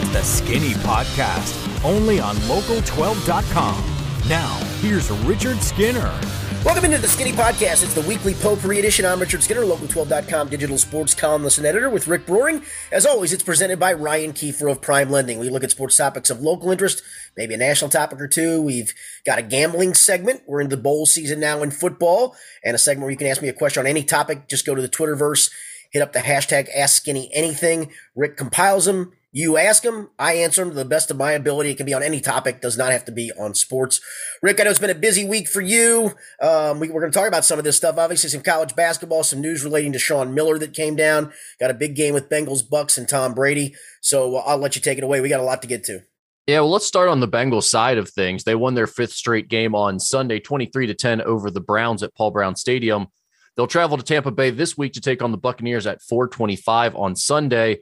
It's the Skinny Podcast, only on local12.com. Now, here's Richard Skinner. Welcome into the Skinny Podcast. It's the weekly potpourri edition. I'm Richard Skinner, local12.com digital sports columnist and editor with Rick Broering. As always, it's presented by Ryan Kiefer of Prime Lending. We look at sports topics of local interest, maybe a national topic or two. We've got a gambling segment. We're in the bowl season now in football, and a segment where you can ask me a question on any topic. Just go to the Twitterverse, hit up the hashtag Ask Skinny Anything. Rick compiles them you ask them, I answer them to the best of my ability. It can be on any topic, does not have to be on sports. Rick, I know it's been a busy week for you. Um, we, are going to talk about some of this stuff. Obviously, some college basketball, some news relating to Sean Miller that came down. Got a big game with Bengals, Bucks, and Tom Brady. So uh, I'll let you take it away. We got a lot to get to. Yeah, well, let's start on the Bengals side of things. They won their fifth straight game on Sunday, 23 to 10 over the Browns at Paul Brown Stadium. They'll travel to Tampa Bay this week to take on the Buccaneers at 425 on Sunday.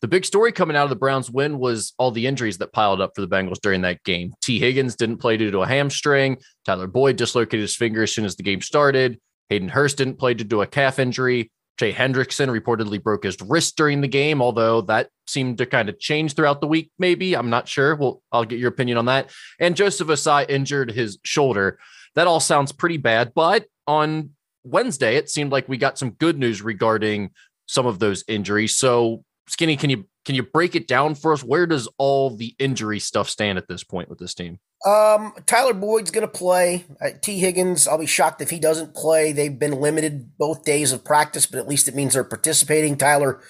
The big story coming out of the Browns win was all the injuries that piled up for the Bengals during that game. Tee Higgins didn't play due to a hamstring. Tyler Boyd dislocated his finger as soon as the game started. Hayden Hurst didn't play due to a calf injury. Trey Hendrickson reportedly broke his wrist during the game, although that seemed to kind of change throughout the week. Maybe I'm not sure. Well, I'll get your opinion on that. And Joseph Ossai injured his shoulder. That all sounds pretty bad, but on Wednesday it seemed like we got some good news regarding some of those injuries. So Skinny, can you can you break it down for us? Where does all the injury stuff stand at this point with this team? Um, Tyler Boyd's going to play. Uh, Tee Higgins, I'll be shocked if he doesn't play. They've been limited both days of practice, but at least it means they're participating. Tyler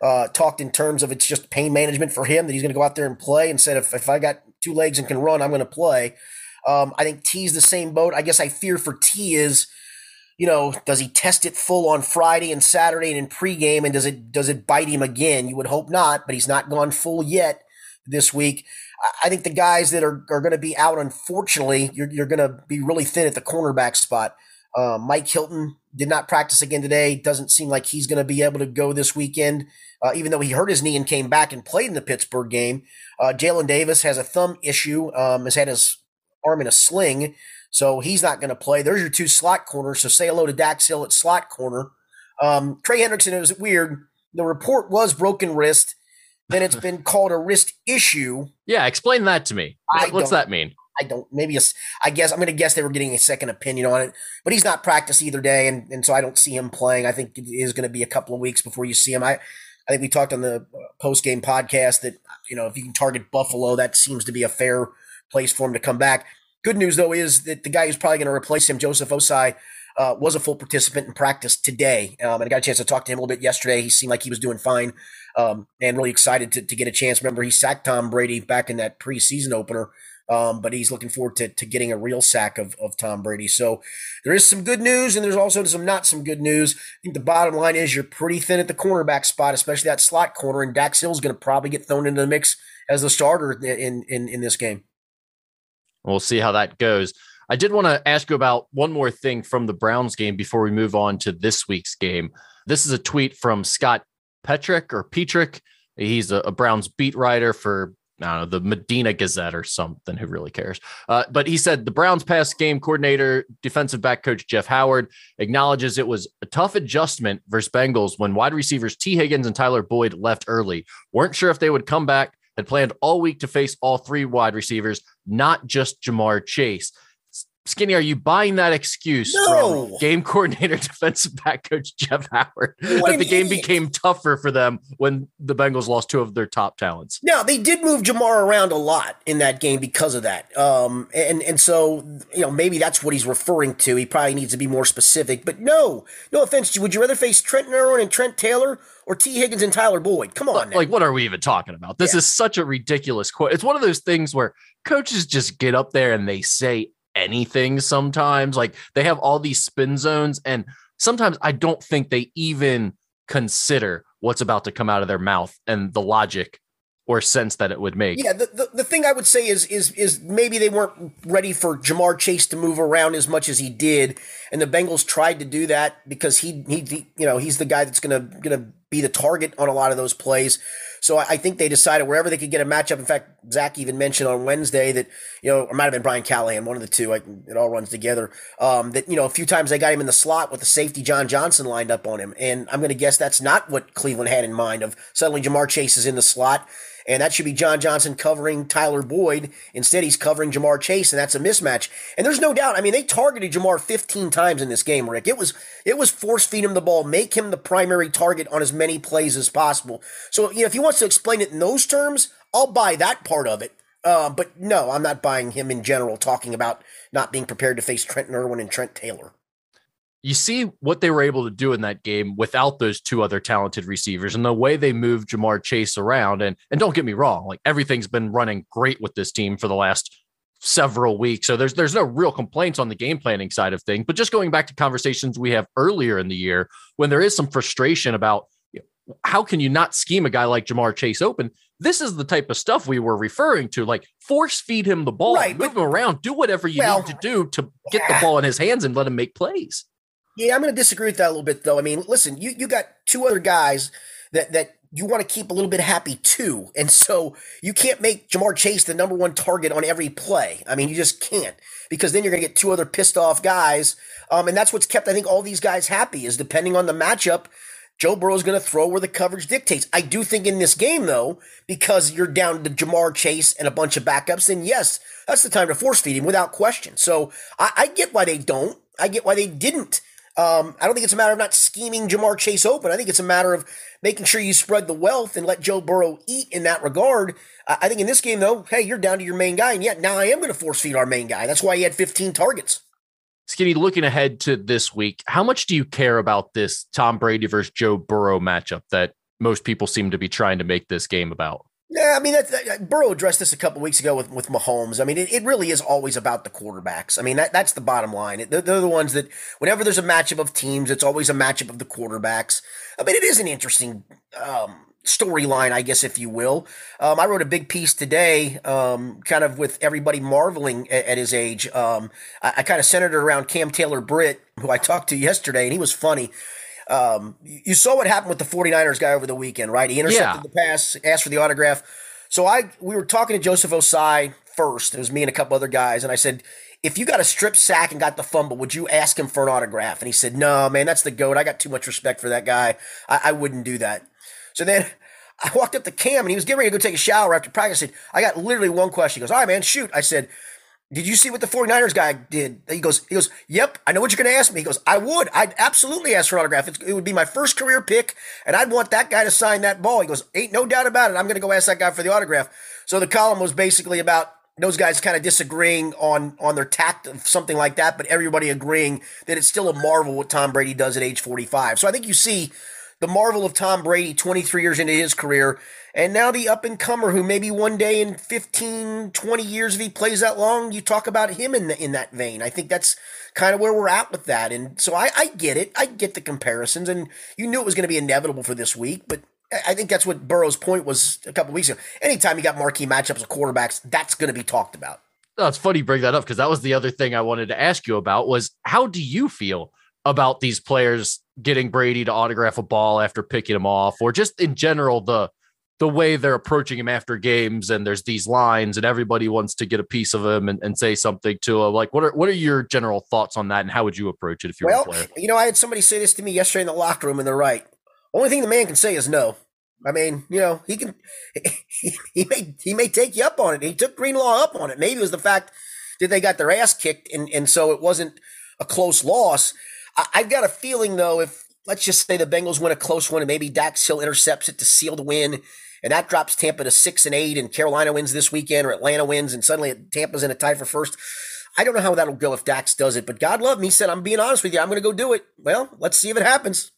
uh, talked in terms of it's just pain management for him that he's going to go out there and play and said, if, if I got two legs and can run, I'm going to play. Um, I think Tee's the same boat. I guess I fear for Tee is – you know, does he test it full on Friday and Saturday and in pregame, and does it does it bite him again? You would hope not, but he's not gone full yet this week. I think the guys that are, are going to be out, unfortunately, you're, you're going to be really thin at the cornerback spot. Uh, Mike Hilton did not practice again today. Doesn't seem like he's going to be able to go this weekend, uh, even though he hurt his knee and came back and played in the Pittsburgh game. Uh, Jalen Davis has a thumb issue, um, has had his arm in a sling. So he's not going to play. There's your two slot corners. So say hello to Dax Hill at slot corner. Um, Trey Hendrickson, it was weird. The report was broken wrist. Then it's been called a wrist issue. Yeah, explain that to me. I What's that mean? I don't. Maybe a, I guess I'm going to guess they were getting a second opinion on it. But he's not practiced either day, and, and so I don't see him playing. I think it is going to be a couple of weeks before you see him. I I think we talked on the uh, post game podcast that you know if you can target Buffalo, that seems to be a fair place for him to come back. Good news though is that the guy who's probably going to replace him, Joseph Ossai, uh, was a full participant in practice today, um, and I got a chance to talk to him a little bit yesterday. He seemed like he was doing fine, um, and really excited to, to get a chance. Remember, he sacked Tom Brady back in that preseason opener, um, but he's looking forward to, to getting a real sack of, of Tom Brady. So there is some good news, and there's also some not some good news. I think the bottom line is you're pretty thin at the cornerback spot, especially that slot corner, and Dax Hill's going to probably get thrown into the mix as the starter in in, in this game. We'll see how that goes. I did want to ask you about one more thing from the Browns game before we move on to this week's game. This is a tweet from Scott Petrick or Petrick. He's a, a Browns beat writer for I don't know, the Medina Gazette or something. Who really cares? Uh, but he said the Browns pass game coordinator, defensive back coach Jeff Howard acknowledges it was a tough adjustment versus Bengals when wide receivers Tee Higgins and Tyler Boyd left early. weren't sure if they would come back, had planned all week to face all three wide receivers, not just Ja'Marr Chase. Skinny, are you buying that excuse no. from game coordinator, defensive back coach Jeff Howard that the game became tougher for them when the Bengals lost two of their top talents? No, they did move Ja'Marr around a lot in that game because of that. Um, and and so you know maybe that's what he's referring to. He probably needs to be more specific. But no, no offense. Would you rather face Trent Irwin and Trent Taylor or Tee Higgins and Tyler Boyd? Come on, like, what are we even talking about? This yeah. is such a ridiculous quote. It's one of those things where coaches just get up there and they say anything sometimes. Like they have all these spin zones, and sometimes I don't think they even consider what's about to come out of their mouth and the logic or sense that it would make. Yeah, the, the, the thing I would say is is is maybe they weren't ready for Ja'Marr Chase to move around as much as he did, and the Bengals tried to do that because he he, he you know he's the guy that's gonna gonna be the target on a lot of those plays. So I, think they decided wherever they could get a matchup. In fact, Zac even mentioned on Wednesday that, you know, it might have been Brian Callahan, one of the two. it all runs together. Um, that, you know, a few times they got him in the slot with the safety John Johnson lined up on him. And I'm going to guess that's not what Cleveland had in mind of suddenly Ja'Marr Chase is in the slot and that should be John Johnson covering Tyler Boyd. Instead, he's covering Ja'Marr Chase, and that's a mismatch. And there's no doubt. I mean, they targeted Ja'Marr 15 times in this game, Rick. It was it was force feed him the ball, make him the primary target on as many plays as possible. So you know, if he wants to explain it in those terms, I'll buy that part of it. Uh, but no, I'm not buying him in general talking about not being prepared to face Trent Irwin and Trent Taylor you see what they were able to do in that game without those two other talented receivers and the way they moved Ja'Marr Chase around. And and don't get me wrong, like everything's been running great with this team for the last several weeks. So there's there's no real complaints on the game planning side of things. But just going back to conversations we have earlier in the year when there is some frustration about you know, how can you not scheme a guy like Ja'Marr Chase open? This is the type of stuff we were referring to, like force feed him the ball, right, move him around, do whatever you well, need to do to get the ball in his hands and let him make plays. Yeah, I'm going to disagree with that a little bit, though. I mean, listen, you you got two other guys that that you want to keep a little bit happy too, and so you can't make Ja'Marr Chase the number one target on every play. I mean, you just can't because then you're going to get two other pissed off guys, um, and that's what's kept I think all these guys happy is depending on the matchup. Joe Burrow is going to throw where the coverage dictates. I do think in this game, though, because you're down to Ja'Marr Chase and a bunch of backups, then yes, that's the time to force feed him without question. So I, I get why they don't. I get why they didn't um, I don't think it's a matter of not scheming Ja'Marr Chase open. I think it's a matter of making sure you spread the wealth and let Joe Burrow eat in that regard. I think in this game, though, hey, you're down to your main guy. And yet now I am going to force feed our main guy. That's why he had 15 targets. Skinny, looking ahead to this week, how much do you care about this Tom Brady versus Joe Burrow matchup that most people seem to be trying to make this game about? Yeah, I mean, that, that, Burrow addressed this a couple weeks ago with, with Mahomes. I mean, it, it really is always about the quarterbacks. I mean, that, that's the bottom line. They're, they're, the ones that, whenever there's a matchup of teams, it's always a matchup of the quarterbacks. I mean, it is an interesting um, storyline, I guess, if you will. Um, I wrote a big piece today, um, kind of with everybody marveling at, at his age. Um, I, I kind of centered around Cam Taylor Britt, who I talked to yesterday, and he was funny. Um, you saw what happened with the 49ers guy over the weekend, right? He intercepted yeah. the pass, asked for the autograph. So I we were talking to Joseph Ossai first. It was me and a couple other guys, and I said, if you got a strip sack and got the fumble, would you ask him for an autograph? And he said, no, man, that's the goat. I got too much respect for that guy. I, I wouldn't do that. So then I walked up to Cam and he was getting ready to go take a shower after practice. I said, I got literally one question. He goes, all right, man, shoot. I said, did you see what the 49ers guy did? He goes, he goes, yep, I know what you're going to ask me. He goes, I would. I'd absolutely ask for an autograph. It's, it would be my first career pick, and I'd want that guy to sign that ball. He goes, ain't no doubt about it. I'm going to go ask that guy for the autograph. So the column was basically about those guys kind of disagreeing on on their tact of something like that, but everybody agreeing that it's still a marvel what Tom Brady does at age 45. So I think you see the marvel of Tom Brady 23 years into his career and now the up and comer who maybe one day in 15, 20 years, if he plays that long, you talk about him in the, in that vein. I think that's kind of where we're at with that. And so I, I get it. I get the comparisons. And you knew it was going to be inevitable for this week, but I think that's what Burrow's point was a couple weeks ago. Anytime you got marquee matchups of quarterbacks, that's going to be talked about. Oh, it's funny you bring that up because that was the other thing I wanted to ask you about was how do you feel about these players getting Brady to autograph a ball after picking him off, or just in general the the way they're approaching him after games and there's these lines and everybody wants to get a piece of him and, and say something to him. Like what are what are your general thoughts on that and how would you approach it if you well, were a player? you know i had somebody say this to me yesterday in the locker room and they're right. Only thing the man can say is no. I mean you know he can he, he may he may take you up on it. He took greenlaw up on it. Maybe it was the fact that they got their ass kicked and, and so it wasn't a close loss i've got a feeling though if let's just say the bengals win a close one and maybe dax hill intercepts it to seal the win and that drops Tampa to six and eight, and Carolina wins this weekend, or Atlanta wins, and suddenly Tampa's in a tie for first. I don't know how that'll go if Dax does it, but God love me, said, I'm being honest with you. I'm going to go do it. Well, let's see if it happens.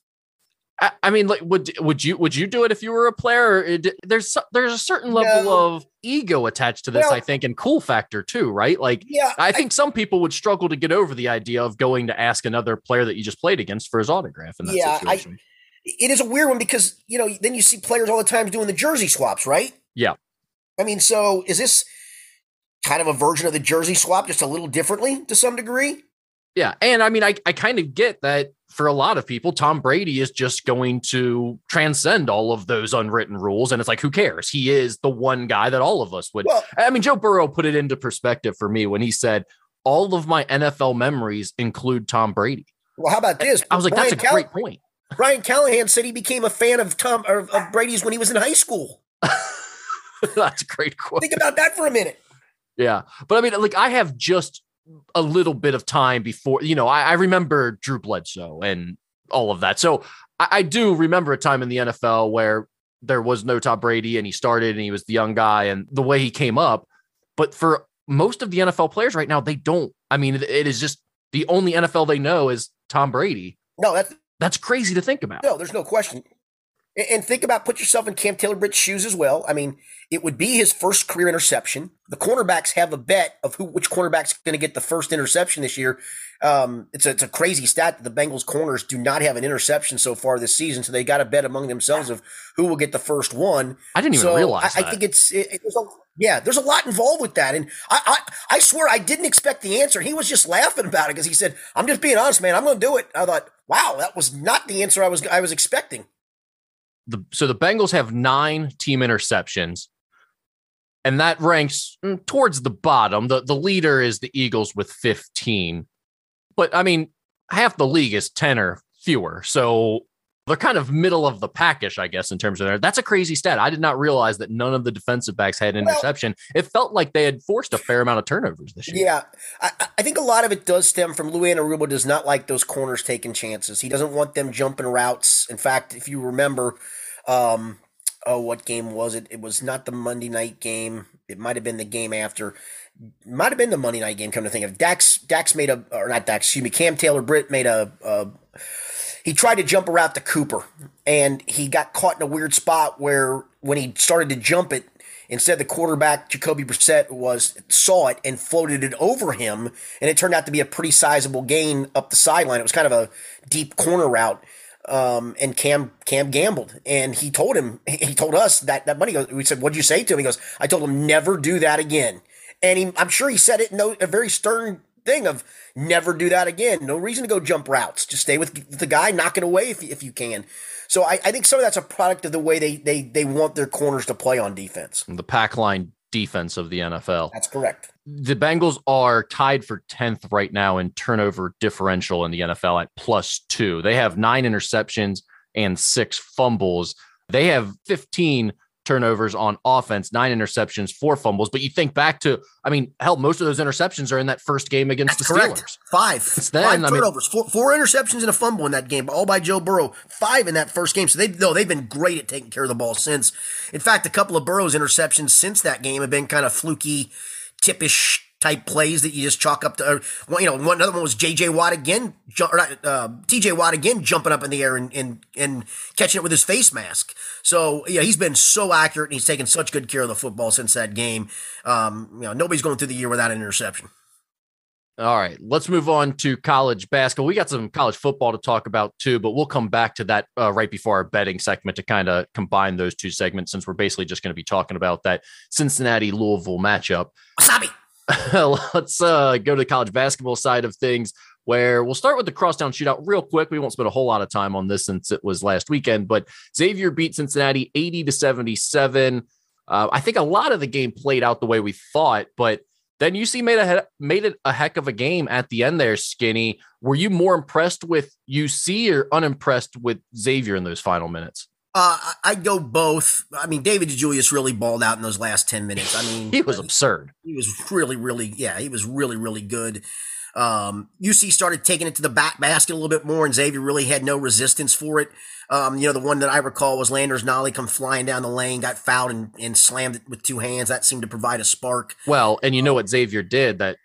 I, I mean, like, would would you would you do it if you were a player? It, uh, there's there's a certain level no. of ego attached to this, well, I think, and cool factor too, right? Like, yeah, I think I, some people would struggle to get over the idea of going to ask another player that you just played against for his autograph in that yeah, situation. I, it is a weird one because you know then you see players all the time doing the jersey swaps, right? Yeah. I mean, so is this kind of a version of the jersey swap, just a little differently to some degree? Yeah, and I mean, I I kind of get that for a lot of people, Tom Brady is just going to transcend all of those unwritten rules. And it's like, who cares? He is the one guy that all of us would. Well, I mean, Joe Burrow put it into perspective for me when he said, all of my NFL memories include Tom Brady. Well, how about this? I was like, Brian that's a Cal- great point. Brian Callahan said he became a fan of Tom of, of Brady's when he was in high school. That's a great quote. Think about that for a minute. Yeah. But I mean, like, I have just a little bit of time before, you know, I, I remember Drew Bledsoe and all of that. So I, I, do remember a time in the NFL where there was no Tom Brady and he started and he was the young guy and the way he came up. But for most of the NFL players right now, they don't. I mean, it is just the only NFL they know is Tom Brady. No, that's that's crazy to think about. No, there's no question. And think about put yourself in Cam Taylor Britt's shoes as well. I mean, it would be his first career interception. The cornerbacks have a bet of who which cornerback's going to get the first interception this year. Um, it's a, it's a crazy stat that the Bengals corners do not have an interception so far this season, so they got a bet among themselves of who will get the first one. I didn't even so realize. I, I, think it's it, it, there's a, yeah, there's a lot involved with that, and I, I I swear I didn't expect the answer. He was just laughing about it because he said, "I'm just being honest, man. I'm going to do it." I thought, wow, that was not the answer I was I was expecting. The, so the Bengals have nine team interceptions and that ranks mm, towards the bottom. The the leader is the Eagles with 15. But I mean, half the league is 10 or fewer. So they're kind of middle of the packish, I guess, in terms of there. That's a crazy stat. I did not realize that none of the defensive backs had an interception. Well, it felt like they had forced a fair amount of turnovers this year. Yeah, I, I think a lot of it does stem from Lou Anarumo does not like those corners taking chances. He doesn't want them jumping routes. In fact, if you remember, um, oh, what game was it? It was not the Monday night game. It might have been the game after. Might have been the Monday night game. Come to think of, Dax. Dax made a or not Dax. Excuse me. Cam Taylor Britt made a. a he tried to jump around to Cooper, and he got caught in a weird spot where when he started to jump it, instead the quarterback Jacoby Brissett was saw it and floated it over him, and it turned out to be a pretty sizable gain up the sideline. It was kind of a deep corner route um, and Cam Cam gambled, and he told him he told us that that money. Goes, we said, "What'd you say to him?" He goes, "I told him never do that again." And he, I'm sure he said it in a very stern thing of never do that again. No reason to go jump routes. Just stay with the guy, knock it away if if you can. So I, I think some of that's a product of the way they they they want their corners to play on defense. The pack line defense of the NFL. That's correct. The Bengals are tied for 10th right now in turnover differential in the NFL at plus two. They have nine interceptions and six fumbles. They have 15 turnovers on offense, nine interceptions, four fumbles. But you think back to, I mean, hell, most of those interceptions are in that first game against That's the correct. Steelers. Five. It's then, Five turnovers, I mean, four, four, interceptions and a fumble in that game, all by Joe Burrow. Five in that first game. So they no, they've been great at taking care of the ball since. In fact, a couple of Burrow's interceptions since that game have been kind of fluky, tippish type plays that you just chalk up to. Or, you know, one another one was J.J. Watt again, or not, uh, T.J. Watt again, jumping up in the air and, and and catching it with his face mask. So yeah, he's been so accurate and he's taken such good care of the football since that game. Um, you know, nobody's going through the year without an interception. All right, let's move on to college basketball. We got some college football to talk about too, but we'll come back to that uh, right before our betting segment to kind of combine those two segments since we're basically just going to be talking about that Cincinnati Louisville matchup. Wasabi. let's uh, go to the college basketball side of things where we'll start with the crosstown shootout real quick. We won't spend a whole lot of time on this since it was last weekend, but Xavier beat Cincinnati 80 to 77. Uh, I think a lot of the game played out the way we thought, but then UC made a made it a heck of a game at the end there. Skinny, were you more impressed with UC or unimpressed with Xavier in those final minutes? Uh, I'd go both. I mean, David DeJulius really balled out in those last 10 minutes. I mean, he was absurd. He was really, really, yeah, he was really, really good. Um, UC started taking it to the back basket a little bit more, and Xavier really had no resistance for it. Um, you know, the one that I recall was Landers Nolley come flying down the lane, got fouled and, and slammed it with two hands. That seemed to provide a spark. Well, and you know what Xavier did that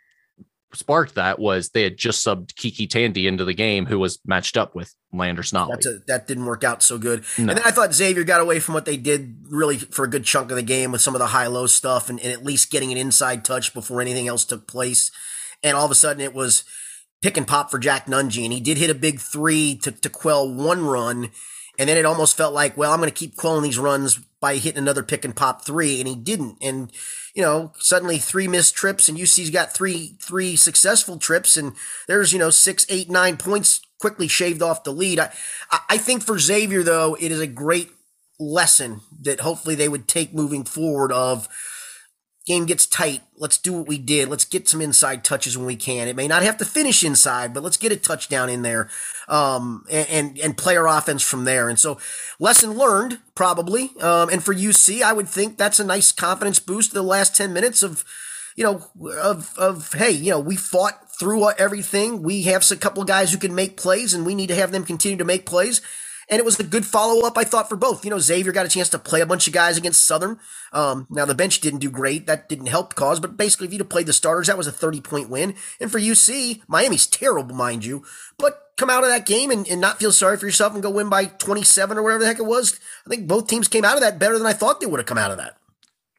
sparked that was they had just subbed KyKy Tandy into the game, who was matched up with Landers Nolley. A, that didn't work out so good. No. And then I thought Xavier got away from what they did really for a good chunk of the game with some of the high low stuff and, and at least getting an inside touch before anything else took place. And all of a sudden it was pick and pop for Jack Nunge. And he did hit a big three to, to quell one run. And then it almost felt like, well, I'm going to keep quelling these runs by hitting another pick and pop three. And he didn't. And you know, suddenly three missed trips and UC's got three, three successful trips and there's, you know, six, eight, nine points quickly shaved off the lead. I, I think for Xavier though, it is a great lesson that hopefully they would take moving forward of game gets tight. Let's do what we did. Let's get some inside touches when we can. It may not have to finish inside, but let's get a touchdown in there, um, and, and, and play our offense from there. And so, lesson learned probably. Um, and for UC, I would think that's a nice confidence boost. The last ten minutes of, you know, of of hey, you know, we fought through everything. We have a couple guys who can make plays, and we need to have them continue to make plays. And it was a good follow up, I thought, for both. You know, Xavier got a chance to play a bunch of guys against Southern. Um, now, the bench didn't do great. That didn't help cause. But basically, if you'd have played the starters, that was a 30 point win. And for UC, Miami's terrible, mind you. But come out of that game and, and not feel sorry for yourself and go win by 27 or whatever the heck it was. I think both teams came out of that better than I thought they would have come out of that.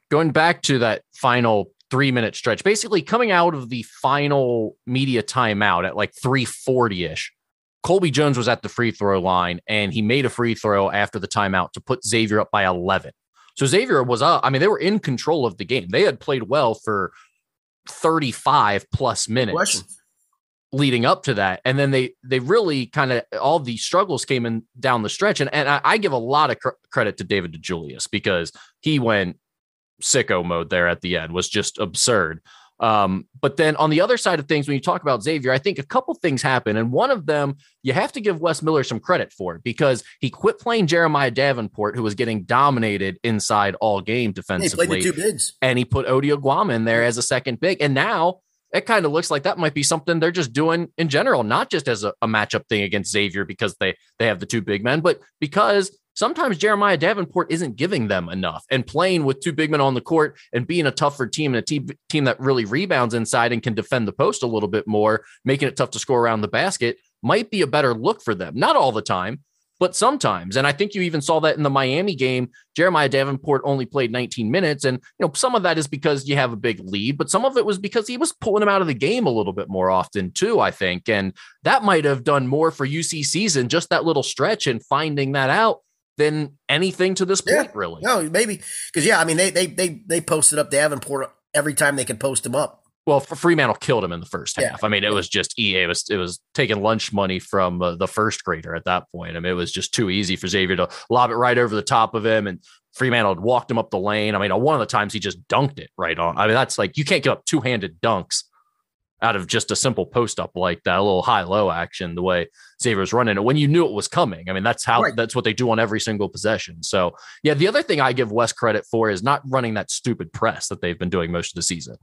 Going back to that final three minute stretch, basically coming out of the final media timeout at like 340 ish Colby Jones was at the free throw line and he made a free throw after the timeout to put Xavier up by 11. So Xavier was up. I mean, they were in control of the game. They had played well for 35 plus minutes leading up to that. And then they they really kind of all the struggles came in down the stretch. And, and I, I give a lot of cr- credit to David DeJulius because he went sicko mode there at the end was just absurd. Um, but then on the other side of things, when you talk about Xavier, I think a couple things happen. And one of them, you have to give Wes Miller some credit for because he quit playing Jeremiah Davenport, who was getting dominated inside all game defensively. He played And he put Ody Oguama in there as a second big. And now it kind of looks like that might be something they're just doing in general, not just as a, a matchup thing against Xavier because they they have the two big men, but because sometimes Jeremiah Davenport isn't giving them enough and playing with two big men on the court and being a tougher team and a team, team that really rebounds inside and can defend the post a little bit more, making it tough to score around the basket might be a better look for them. Not all the time, but sometimes. And I think you even saw that in the Miami game. Jeremiah Davenport only played 19 minutes. And, you know, some of that is because you have a big lead, but some of it was because he was pulling him out of the game a little bit more often, too, I think. And that might have done more for UC season, just that little stretch and finding that out than anything to this point, yeah. really. No, maybe because yeah, I mean they they they they posted up Davenport every time they could post him up. Well, Freemantle killed him in the first half. Yeah. I mean, it was just EA it was it was taking lunch money from uh, the first grader at that point. I mean, it was just too easy for Xavier to lob it right over the top of him, and Freemantle had walked him up the lane. I mean, one of the times he just dunked it right on. I mean, that's like you can't get up two handed dunks out of just a simple post up like that, a little high low action, the way Xavier was running it when you knew it was coming. I mean, that's how right. that's what they do on every single possession. So, yeah, the other thing I give Wes credit for is not running that stupid press that they've been doing most of the season.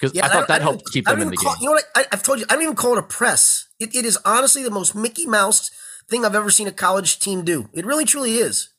Because yeah, I thought I that helped keep them in the call, game. You know what? I, have told you, I don't even call it a press. It, it is honestly the most Mickey Mouse thing I've ever seen a college team do. It really, truly is.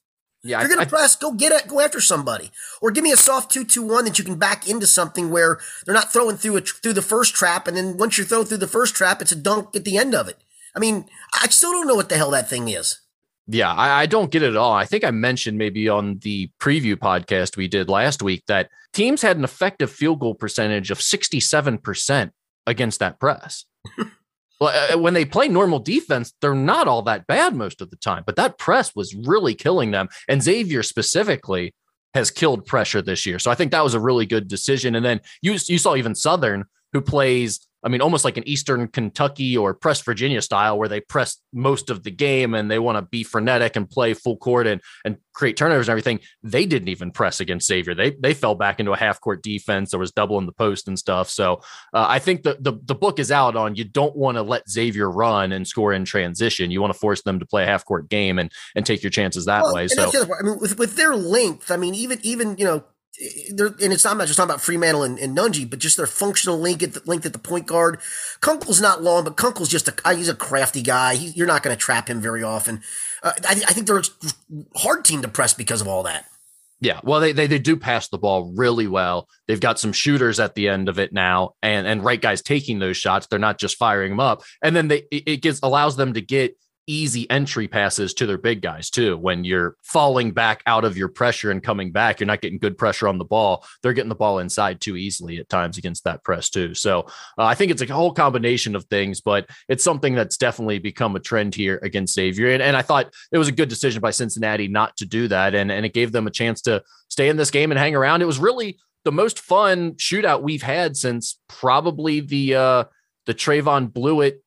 Yeah, if you're going to press, go get it, go after somebody, or give me a soft two two one that you can back into something where they're not throwing through a, through the first trap, and then once you throw through the first trap, it's a dunk at the end of it. I mean, I still don't know what the hell that thing is. Yeah, I, I don't get it at all. I think I mentioned maybe on the preview podcast we did last week that teams had an effective field goal percentage of sixty seven percent against that press. Well, uh, when they play normal defense, they're not all that bad most of the time, but that press was really killing them. And Xavier specifically has killed pressure this year. So I think that was a really good decision. And then you, you saw even Southern, who plays I mean, almost like an Eastern Kentucky or press Virginia style, where they press most of the game and they want to be frenetic and play full court and and create turnovers and everything. They didn't even press against Xavier. They they fell back into a half court defense. There was double in the post and stuff. So uh, I think the, the the book is out on you don't want to let Xavier run and score in transition. You want to force them to play a half court game and and take your chances that well, way. So I mean, with with their length, I mean, even even you know and it's not just talking about Freemantle and, and Nunge, but just their functional link at the, length at the point guard. Kunkel's not long, but Kunkel's just a he's a crafty guy. He, you're not going to trap him very often. Uh, I, I, think they're a hard team to press because of all that. Yeah, well, they, they they do pass the ball really well. They've got some shooters at the end of it now, and and right guys taking those shots. They're not just firing them up, and then they it gives allows them to get easy entry passes to their big guys too. When you're falling back out of your pressure and coming back, you're not getting good pressure on the ball. They're getting the ball inside too easily at times against that press too. So uh, I think it's a whole combination of things, but it's something that's definitely become a trend here against Xavier. And, and I thought it was a good decision by Cincinnati not to do that, and and it gave them a chance to stay in this game and hang around. It was really the most fun shootout we've had since probably the uh the Trevon Bluiett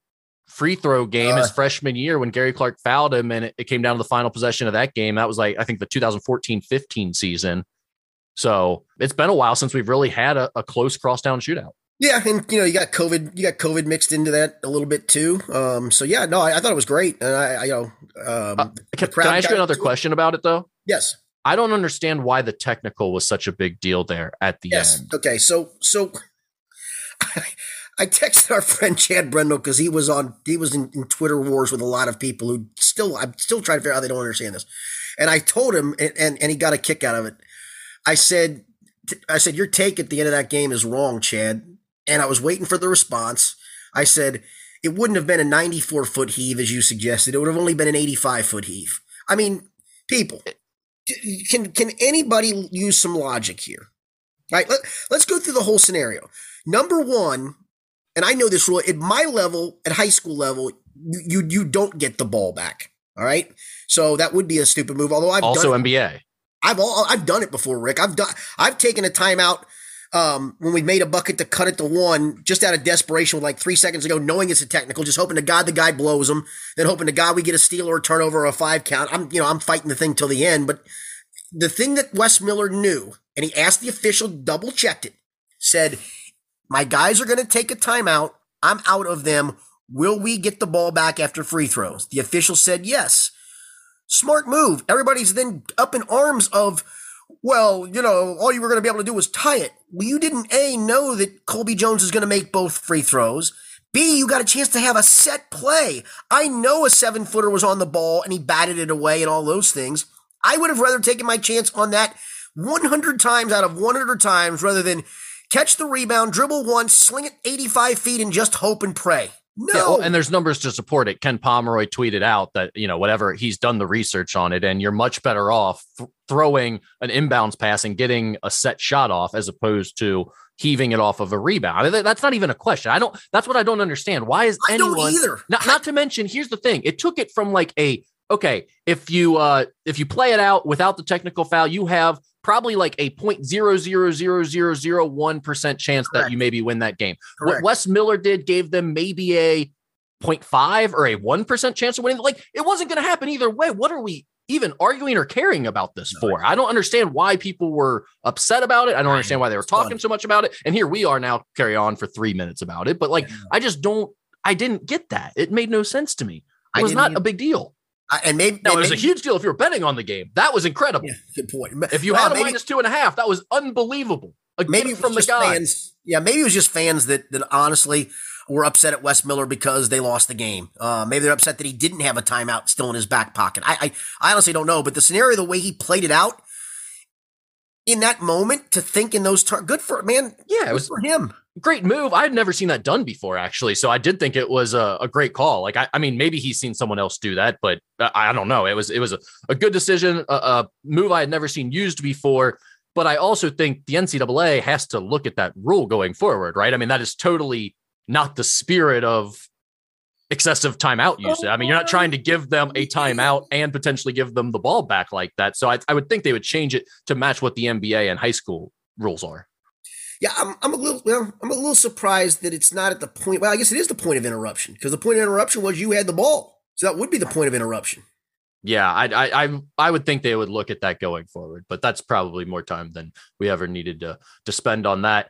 free throw game uh, his freshman year when Gary Clark fouled him and it, it, came down to the final possession of that game. That was like, I think the 2014 15 season. So it's been a while since we've really had a, a close crosstown shootout. Yeah, and you know you got COVID, you got COVID mixed into that a little bit too. Um, so yeah, no, I, I thought it was great, and I, I you know, um, uh, can, can, I ask you another question about it though? Yes. I don't understand why the technical was such a big deal there at the yes. end. Okay, so so I texted our friend Chad Brendel because he was on he was in, in, Twitter wars with a lot of people who still I'm still trying to figure out how they don't understand this. And I told him and, and, and he got a kick out of it. I said I said your take at the end of that game is wrong, Chad. And I was waiting for the response. I said it wouldn't have been a 94 foot heave as you suggested. It would have only been an 85 foot heave. I mean, people, can can anybody use some logic here? Right? Let, let's go through the whole scenario. Number one, and I know this rule at my level, at high school level, you you, you don't get the ball back. All right, so that would be a stupid move. Although I've also done NBA. I've all I've done it before, Rick. I've done I've taken a timeout um, when we made a bucket to cut it to one, just out of desperation, with like three seconds ago, knowing it's a technical, just hoping to God the guy blows them, then hoping to God we get a steal or a turnover or a five count. I'm you know I'm fighting the thing till the end, but the thing that Wes Miller knew, and he asked the official, double checked it, said my guys are going to take a timeout. I'm out of them. Will we get the ball back after free throws? The official said yes. Smart move. Everybody's then up in arms of, well, you know, all you were going to be able to do was tie it. Well, you didn't A, know that Colby Jones is going to make both free throws. B, you got a chance to have a set play. I know a seven footer was on the ball and he batted it away and all those things. I would have rather taken my chance on that 100 times out of 100 times rather than catch the rebound, dribble once, sling it 85 feet, and just hope and pray. No. Yeah, well, and there's numbers to support it. Ken Pomeroy tweeted out that, you know, whatever he's done the research on it, and you're much better off th- throwing an inbounds pass and getting a set shot off as opposed to heaving it off of a rebound. I mean, that's not even a question. I don't, that's what I don't understand. Why is I anyone either? Not, not to mention, here's the thing it took it from like a, okay, if you, uh, if you play it out without the technical foul, you have probably like a 0.00001% chance Correct. that you maybe win that game. Correct. What Wes Miller did gave them maybe a 0.5 or a 1% chance of winning. Like it wasn't going to happen either way. What are we even arguing or caring about this no, for? I don't understand why people were upset about it. I don't understand why they were talking so much about it. And here we are now carry on for 3 minutes about it, but like yeah. I just don't I didn't get that. It made no sense to me. It was not a big deal and maybe it was a huge deal if you were betting on the game. That was incredible. Yeah, good point. If you well, had a maybe, minus two and a half, that was unbelievable. A maybe from the guy. Fans, yeah, maybe it was just fans that that honestly were upset at Wes Miller because they lost the game. Uh, maybe they're upset that he didn't have a timeout still in his back pocket. I, I, I honestly don't know, but the scenario, the way he played it out in that moment, to think in those terms, good for man. Yeah, it was for him great move. I had never seen that done before, actually. So I did think it was a, a great call. Like, I, I, mean, maybe he's seen someone else do that, but I, I don't know. It was it was a, a good decision, a, a, move I had never seen used before. But I also think the NCAA has to look at that rule going forward, right? I mean, that is totally not the spirit of excessive timeout usage. I mean, you're not trying to give them a timeout and potentially give them the ball back like that. So I, I would think they would change it to match what the NBA and high school rules are. Yeah, I'm, I'm a little well, I'm a little surprised that it's not at the point. Well, I guess it is the point of interruption because the point of interruption was you had the ball, so that would be the point of interruption. Yeah, I, I I I would think they would look at that going forward, but that's probably more time than we ever needed to to spend on that.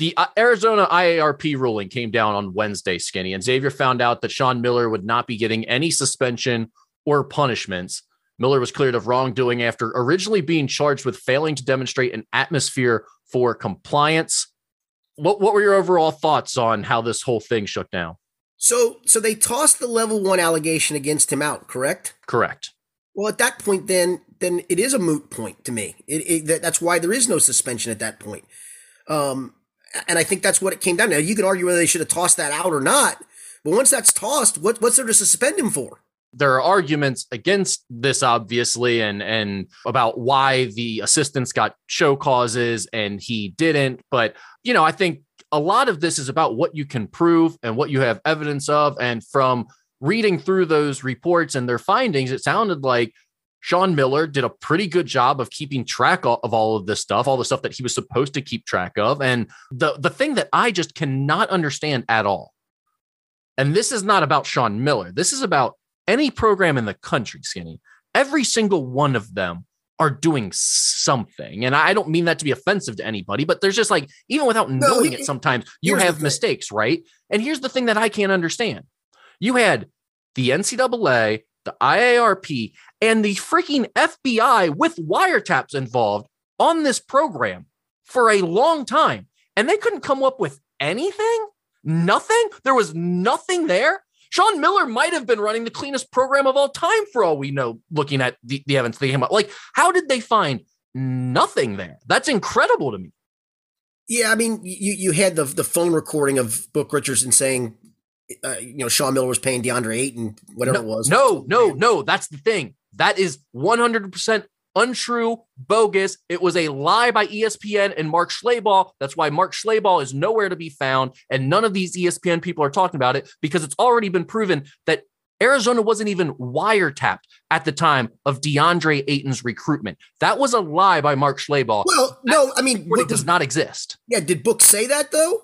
The uh, Arizona IARP ruling came down on Wednesday, Skinny, and Xavier found out that Sean Miller would not be getting any suspension or punishments. Miller was cleared of wrongdoing after originally being charged with failing to demonstrate an atmosphere for compliance. What what were your overall thoughts on how this whole thing shook down? So so they tossed the level one allegation against him out, correct? Correct. Well, at that point, then then it is a moot point to me. It, it, that's why there is no suspension at that point. Um, and I think that's what it came down to. Now, you can argue whether they should have tossed that out or not, but once that's tossed, what, what's there to suspend him for? There are arguments against this obviously and and about why the assistants got show causes and he didn't but you know i think a lot of this is about what you can prove and what you have evidence of and from reading through those reports and their findings it sounded like Sean Miller did a pretty good job of keeping track of all of this stuff, all the stuff that he was supposed to keep track of. And the the thing that I just cannot understand at all, and this is not about Sean Miller, this is about any program in the country, Skinny, every single one of them are doing something. And I don't mean that to be offensive to anybody, but there's just like, even without No, knowing it- it, sometimes you have mistakes, right? And here's the thing that I can't understand you had the NCAA, the IARP, and the freaking FBI with wiretaps involved on this program for a long time. And they couldn't come up with anything? Nothing? There was nothing there. Sean Miller might have been running the cleanest program of all time for all we know, looking at the, the evidence they came up. Like, how did they find nothing there? That's incredible to me. Yeah, I mean, you you had the the phone recording of Book Richardson saying, uh, you know, Sean Miller was paying DeAndre Ayton whatever no, it was. No, no, no. That's the thing. That is 100% untrue, bogus. It was a lie by ESPN and Mark Schlabach. That's why Mark Schlabach is nowhere to be found. And none of these ESPN people are talking about it because it's already been proven that Arizona wasn't even wiretapped at the time of DeAndre Ayton's recruitment. That was a lie by Mark Schlabach. Well, no, I mean, It what does not exist. yeah, did Book say that though?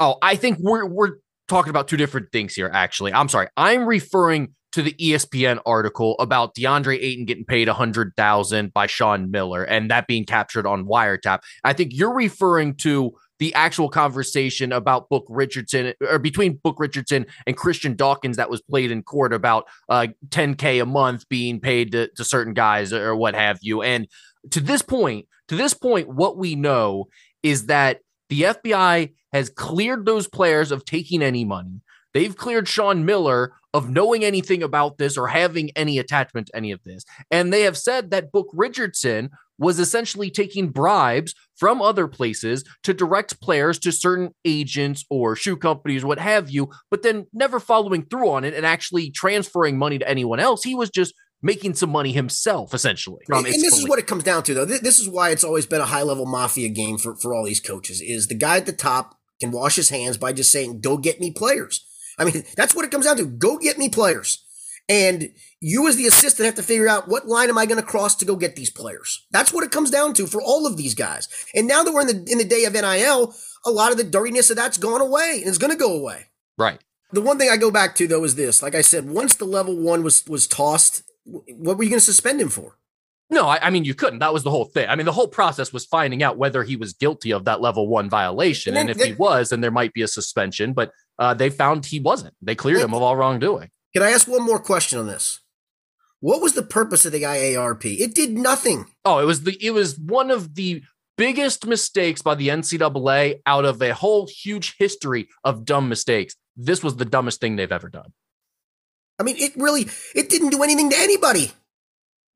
Oh, I think we're we're talking about two different things here. Actually, I'm sorry. I'm referring to the ESPN article about DeAndre Ayton getting paid a hundred thousand by Sean Miller and that being captured on wiretap. I think you're referring to the actual conversation about Book Richardson or between Book Richardson and Christian Dawkins that was played in court about uh, 10k a month being paid to, to certain guys or what have you. And to this point, to this point, what we know is that the FBI has cleared those players of taking any money. They've cleared Sean Miller of knowing anything about this or having any attachment to any of this. And they have said that Book Richardson was essentially taking bribes from other places to direct players to certain agents or shoe companies, what have you, but then never following through on it and actually transferring money to anyone else. He was just making some money himself, essentially. from and its this is what it comes down to, though. This is why it's always been a high level mafia game for, for all these coaches. Is the guy at the top can wash his hands by just saying, "Go get me players." I mean, that's what it comes down to. Go get me players, and you as the assistant have to figure out what line am I going to cross to go get these players. That's what it comes down to for all of these guys. And now that we're in the in the day of NIL, a lot of the dirtiness of that's gone away and it's going to go away. right. The one thing I go back to though is this. Like I said, once the level one was was tossed, what were you going to suspend him for? No, I, I mean you couldn't. That was the whole thing. I mean, the whole process was finding out whether he was guilty of that level one violation, And and, then- if he was, then there might be a suspension. But uh, they found he wasn't. They cleared him of all wrongdoing. Can I ask one more question on this? What was the purpose of the IARP? It did nothing. Oh, it was the it was one of the biggest mistakes by the NCAA out of a whole huge history of dumb mistakes. This was the dumbest thing they've ever done. I mean, it really it didn't do anything to anybody.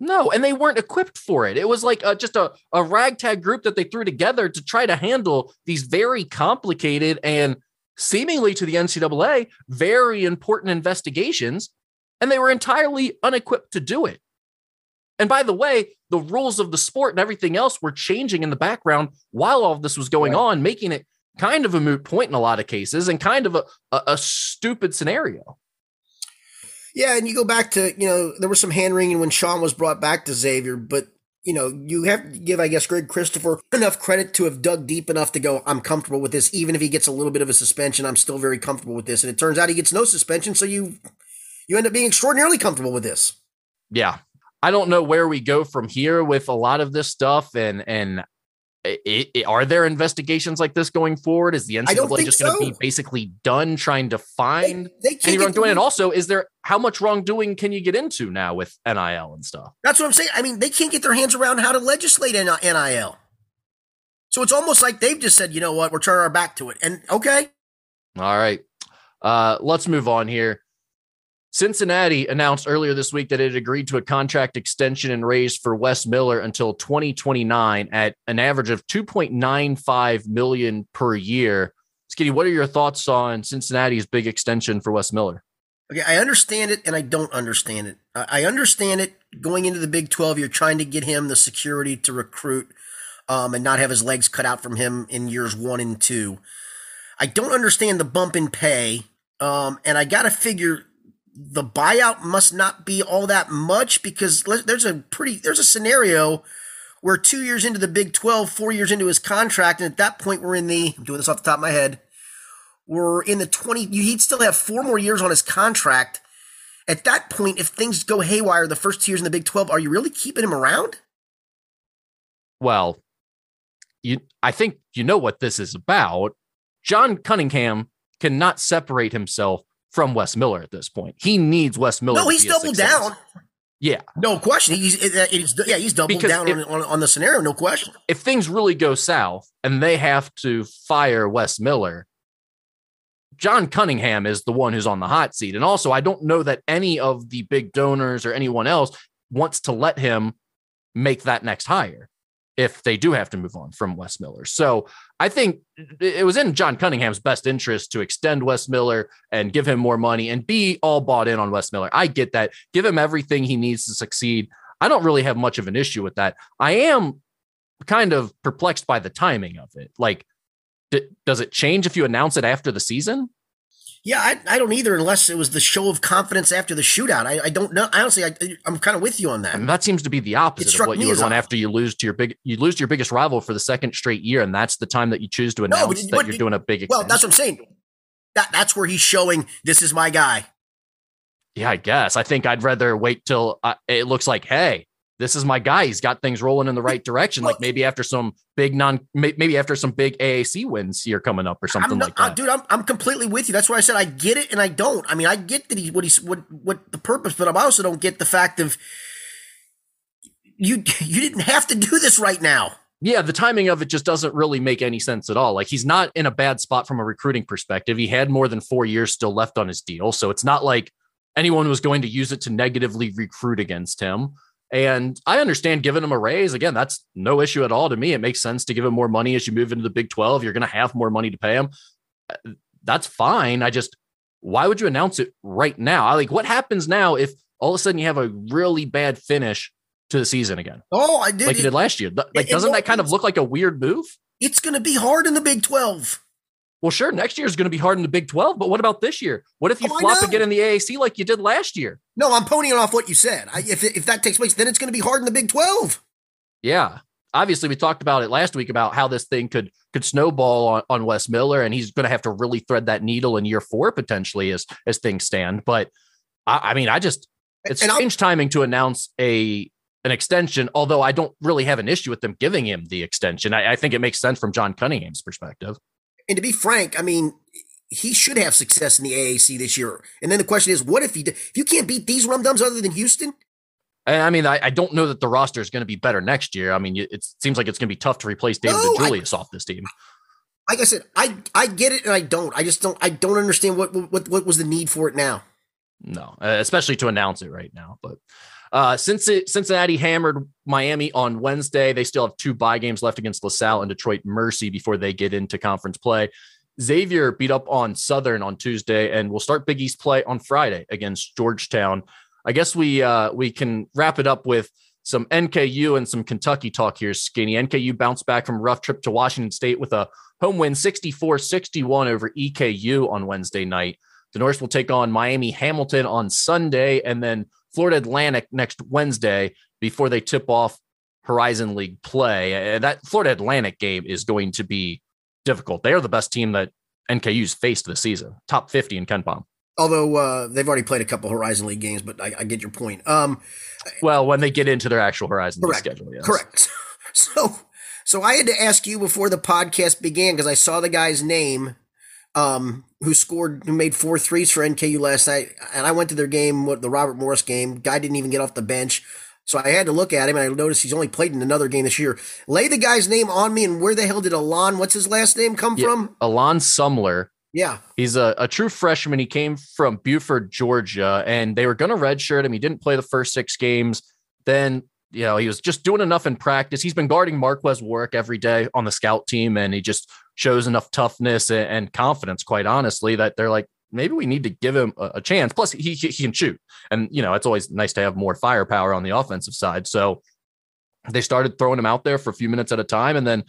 No, and they weren't equipped for it. It was like uh just a, a ragtag group that they threw together to try to handle these very complicated and seemingly to the NCAA very important investigations, and they were entirely unequipped to do it. And by the way, the rules of the sport and everything else were changing in the background while all of this was going Right. on, making it kind of a moot point in a lot of cases and kind of a, a, a stupid scenario. Yeah, and you go back to you know there was some hand wringing when Sean was brought back to Xavier, but you know you have to give I guess Greg Christopher enough credit to have dug deep enough to go I'm comfortable with this, even if he gets a little bit of a suspension, I'm still very comfortable with this. And it turns out he gets no suspension, so you you end up being extraordinarily comfortable with this. yeah i don't know where we go from here with a lot of this stuff and and i i are there investigations like this going forward is the ncaa just going to be basically done trying to find they any can't wrongdoing and also is there how much wrongdoing can you get into now with nil and stuff That's what I'm saying. I mean, they can't get their hands around how to legislate NIL. So it's almost like they've just said, you know what, we're turning our back to it. And okay, All right. Uh, let's move on here. Cincinnati announced earlier this week that it agreed to a contract extension and raise for Wes Miller until 2029 at an average of 2.95 million per year. Skinny, what are your thoughts on Cincinnati's big extension for Wes Miller? Okay, I understand it and I don't understand it. I understand it going into the Big 12, you're trying to get him the security to recruit um, and not have his legs cut out from him in years one and two. I don't understand the bump in pay. Um, and I got to figure the buyout must not be all that much because there's a pretty, there's a scenario where two years into the Big 12, four years into his contract, and at that point we're in the, I'm doing this off the top of my head, we're in the 20 he'd still have four more years on his contract at that point if things go haywire the first two years in the big 12 are you really keeping him around well, you I think you know what this is about. John Cunningham cannot separate himself from Wes Miller at this point. He needs Wes Miller. No, he's doubled down. Yeah, no question. He's, he's yeah, he's doubled because down if, on, on, on the scenario. No question. If things really go south and they have to fire Wes Miller, John Cunningham is the one who's on the hot seat. And also, I don't know that any of the big donors or anyone else wants to let him make that next hire if they do have to move on from Wes Miller. So I think it was in John Cunningham's best interest to extend Wes Miller and give him more money and be all bought in on Wes Miller. I get that. Give him everything he needs to succeed. I don't really have much of an issue with that. I am kind of perplexed by the timing of it. Like, d- does it change if you announce it after the season? Yeah, I, I don't either, unless it was the show of confidence after the shootout. I, I don't know. I honestly, I, I'm kind of with you on that. I mean, that seems to be the opposite of what you would want after you lose to your big you lose to your biggest rival for the second straight year, and that's the time that you choose to announce no, that you're doing a big. Well, that's what I'm saying. That that's where he's showing this is my guy. Yeah, I guess. I think I'd rather wait till uh, it looks like, hey, this is my guy. He's got things rolling in the right direction. Like maybe after some big non, maybe after some big AAC wins here coming up or something not, like that. Uh, dude, I'm, I'm completely with you. That's why I said I get it and I don't. I mean, I get that he what he's what what the purpose, but I also don't get the fact of you you didn't have to do this right now. Yeah, the timing of it just doesn't really make any sense at all. Like he's not in a bad spot from a recruiting perspective. He had more than four years still left on his deal, so it's not like anyone was going to use it to negatively recruit against him. And I understand giving him a raise. Again, that's no issue at all to me. It makes sense to give him more money as you move into the Big 12. You're going to have more money to pay him. Uh, that's fine. I just, why would you announce it right now? I like what happens now if all of a sudden you have a really bad finish to the season again? Oh, I did. Like you did last year. Like, doesn't that kind of look like a weird move? It's going to be hard in the Big 12. Well, sure, next year is going to be hard in the Big 12, but what about this year? What if you oh, flop again in the AAC like you did last year? No, I'm ponying off what you said. I, if, if that takes place, then it's going to be hard in the Big 12. Yeah. Obviously, we talked about it last week about how this thing could could snowball on, on Wes Miller, and he's going to have to really thread that needle in year four potentially as as things stand. But I, I mean, I just it's and strange I'll, timing to announce a an extension, although I don't really have an issue with them giving him the extension. I, I think it makes sense from John Cunningham's perspective. And to be frank, I mean, he should have success in the AAC this year. And then the question is, what if he if you can't beat these rum dums other than Houston? I mean, I, I don't know that the roster is going to be better next year. I mean, it seems like it's going to be tough to replace David DeJulius off this team. Like I said, I I get it and I don't. I just don't. I don't understand what what what was the need for it now. No, uh, especially to announce it right now. But uh, since it, Cincinnati hammered Miami on Wednesday, they still have two bye games left against LaSalle and Detroit Mercy before they get into conference play. Xavier beat up on Southern on Tuesday, and we'll start Big East play on Friday against Georgetown. I guess we uh, we can wrap it up with some NKU and some Kentucky talk here, Skinny. NKU bounced back from a rough trip to Washington State with a home win 64 61 over EKU on Wednesday night. The Norse will take on Miami Hamilton on Sunday, and then Florida Atlantic next Wednesday before they tip off Horizon League play. That Florida Atlantic game is going to be difficult. They are the best team that NKU's faced this season, top 50 in KenPom. Although uh, they've already played a couple Horizon League games, but I, I get your point. Um, well, when they get into their actual Horizon correct, League schedule, yes. Correct. So, so I had to ask you before the podcast began because I saw the guy's name um, who scored, who made four threes for NKU last night. And I went to their game, what the Robert Morris game. Guy didn't even get off the bench. So I had to look at him and I noticed he's only played in another game this year. Lay the guy's name on me and where the hell did Alon, what's his last name come yeah, from? Alon Sumler. Yeah. He's a, a true freshman. He came from Buford, Georgia, and they were going to redshirt him. He didn't play the first six games. Then you know, he was just doing enough in practice. He's been guarding Marques Warrick every day on the scout team, and he just shows enough toughness and, confidence, quite honestly, that they're like, maybe we need to give him a, chance. Plus, he, he can shoot. And, you know, it's always nice to have more firepower on the offensive side. So they started throwing him out there for a few minutes at a time. And then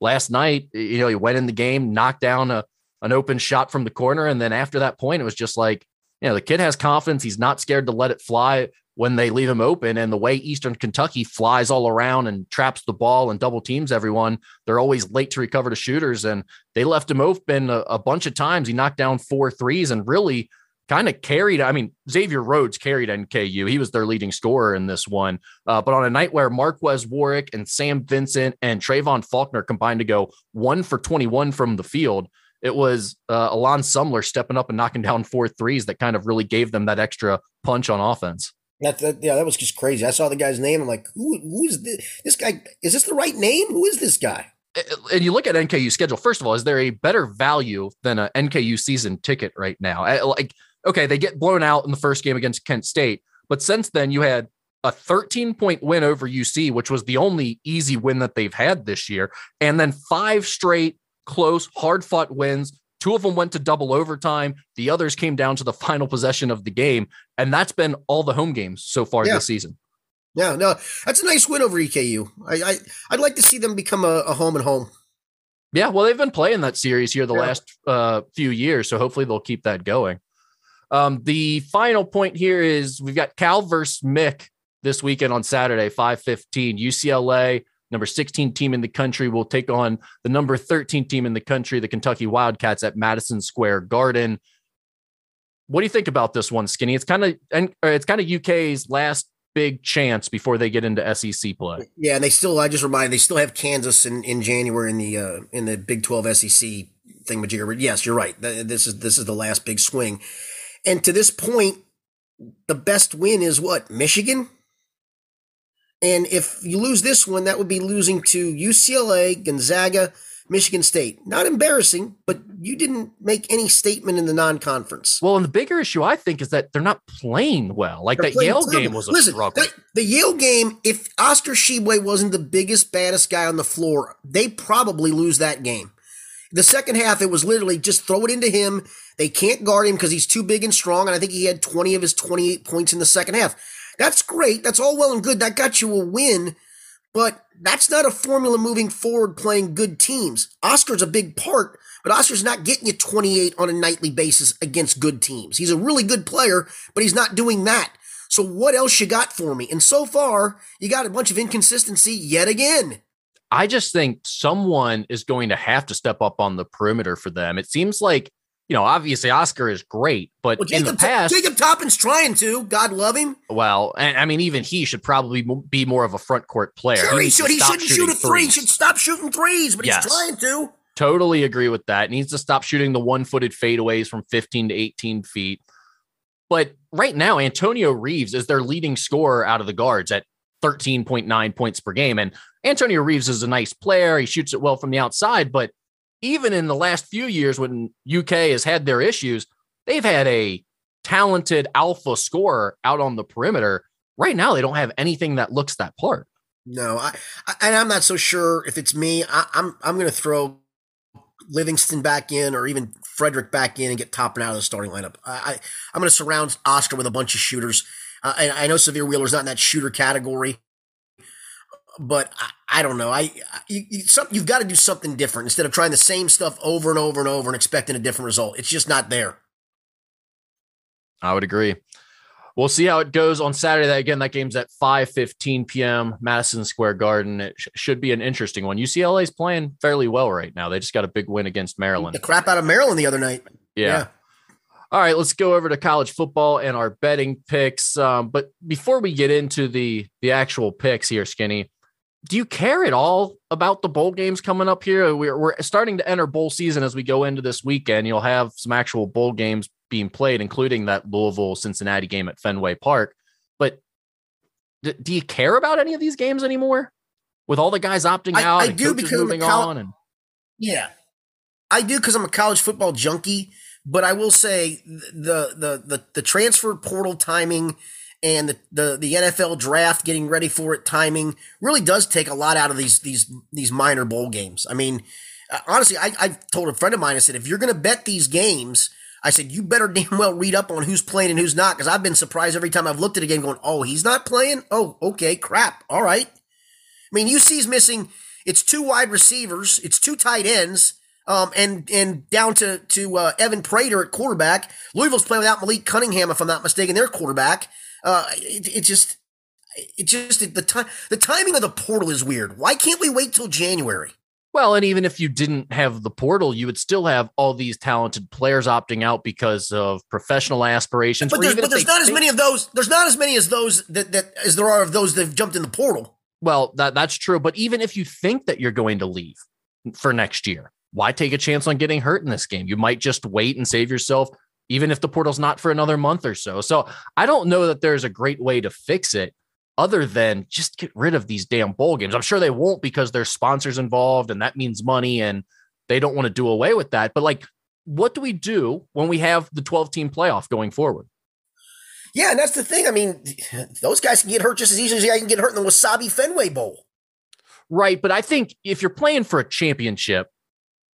last night, you know, he went in the game, knocked down a, an open shot from the corner. And then after that point, it was just like, you know, the kid has confidence. He's not scared to let it fly when they leave him open and the way Eastern Kentucky flies all around and traps the ball and double teams everyone, they're always late to recover to shooters. And they left him open a, a bunch of times. He knocked down four threes and really kind of carried. I mean, Xavier Rhodes carried NKU. He was their leading scorer in this one. Uh, but on a night where Marques Warrick and Sam Vincent and Trevon Faulkner combined to go one for 21 from the field, it was uh, Alon Sumler stepping up and knocking down four threes that kind of really gave them that extra punch on offense. That, that, yeah, that was just crazy. I saw the guy's name. I'm like, who, who is this? This guy, is this the right name? Who is this guy? And you look at NKU schedule. First of all, is there a better value than a NKU season ticket right now? Like, okay, they get blown out in the first game against Kent State, but since then you had a 13 point win over UC, which was the only easy win that they've had this year, and then five straight close, hard fought wins Two of them went to double overtime. The others came down to the final possession of the game. And that's been all the home games so far yeah. this season. Yeah, no, that's a nice win over EKU. I, I I'd like to see them become a, a home and home. Yeah, well, they've been playing that series here the yeah. last uh, few years, so hopefully they'll keep that going. Um, the final point here is we've got Cal versus Mick this weekend on Saturday, five fifteen. UCLA number 16 team in the country will take on the number 13 team in the country, the Kentucky Wildcats at Madison Square Garden. What do you think about this one, Skinny? It's kind of and it's kind of UK's last big chance before they get into SEC play. Yeah, and they still I just remind they still have Kansas in, in January in the uh, in the Big 12 SEC thing majigger. Yes, you're right. This is this is the last big swing. And to this point, the best win is what? Michigan? And if you lose this one, that would be losing to UCLA, Gonzaga, Michigan State. Not embarrassing, but you didn't make any statement in the non-conference. Well, and the bigger issue I think is that they're not playing well. Like they're that Yale terrible. game was a Listen, struggle. The, the Yale game, if Oscar Tshiebwe wasn't the biggest, baddest guy on the floor, they probably lose that game. The second half, it was literally just throw it into him. They can't guard him because he's too big and strong. And I think he had 20 of his 28 points in the second half. That's great. That's all well and good. That got you a win, but that's not a formula moving forward playing good teams. Oscar's a big part, but Oscar's not getting you 28 on a nightly basis against good teams. He's a really good player, but he's not doing that. So what else you got for me? And so far, you got a bunch of inconsistency yet again. I just think someone is going to have to step up on the perimeter for them. It seems like you know, obviously Oscar is great, but well, Jacob, in the past, Jacob Toppin's trying to. God love him. Well, and I mean, even he should probably be more of a front court player. Sure, he, he should. He shouldn't shoot a three. He should stop shooting threes, but yes. he's trying to. Totally agree with that. Needs to stop shooting the one-footed fadeaways from 15 to 18 feet. But right now, Antonio Reeves is their leading scorer out of the guards at 13.9 points per game. And Antonio Reeves is a nice player. He shoots it well from the outside, but even in the last few years when UK has had their issues, they've had a talented alpha scorer out on the perimeter. Right now, they don't have anything that looks that part. No, I, I and I'm not so sure if it's me. I, I'm I'm going to throw Livingston back in, or even Fredrick back in, and get Toppin out of the starting lineup. I, I am going to surround Oscar with a bunch of shooters. Uh, and I know Sahvir Wheeler's not in that shooter category, but I, I, don't know. I you, you some, you've got to do something different instead of trying the same stuff over and over and over and expecting a different result. It's just not there. I would agree. We'll see how it goes on Saturday. Again, that game's at 5:15 p.m. Madison Square Garden. It sh- should be an interesting one. UCLA is playing fairly well right now. They just got a big win against Maryland. The crap out of Maryland the other night. yeah. yeah. All right, let's go over to college football and our betting picks. Um, but before we get into the the actual picks here, Skinny, do you care at all about the bowl games coming up here? We're, we're starting to enter bowl season as we go into this weekend. You'll have some actual bowl games being played, including that Louisville Cincinnati game at Fenway Park. But d- do you care about any of these games anymore? With all the guys opting I, out, I, do because moving col- on, and yeah, I do because I'm a college football junkie. But I will say the the the, the transfer portal timing and the, the, the NFL draft getting ready for it timing really does take a lot out of these these these minor bowl games. I mean, uh, honestly, I, I told a friend of mine, I said, if you're going to bet these games, I said, you better damn well read up on who's playing and who's not, because I've been surprised every time I've looked at a game going, oh, he's not playing? Oh, okay, crap. All right. I mean, UC's missing, it's two wide receivers, it's two tight ends, um, and and down to to uh, Evan Prater at quarterback. Louisville's playing without Malik Cunningham, if I'm not mistaken, their quarterback. Uh, it, it just, it just the time, the timing of the portal is weird. Why can't we wait till January? Well, and even if you didn't have the portal, you would still have all these talented players opting out because of professional aspirations. But there's, but there's not as many of those. There's not as many as those that, that as there are of those that have jumped in the portal. Well, that that's true. But even if you think that you're going to leave for next year, why take a chance on getting hurt in this game? You might just wait and save yourself, even if the portal's not for another month or so. So I don't know that there's a great way to fix it other than just get rid of these damn bowl games. I'm sure they won't because there's sponsors involved and that means money and they don't want to do away with that. But like, what do we do when we have the 12 team playoff going forward? Yeah, and that's the thing. I mean, those guys can get hurt just as easily as I can get hurt in the Wasabi Fenway Bowl. Right. But I think if you're playing for a championship,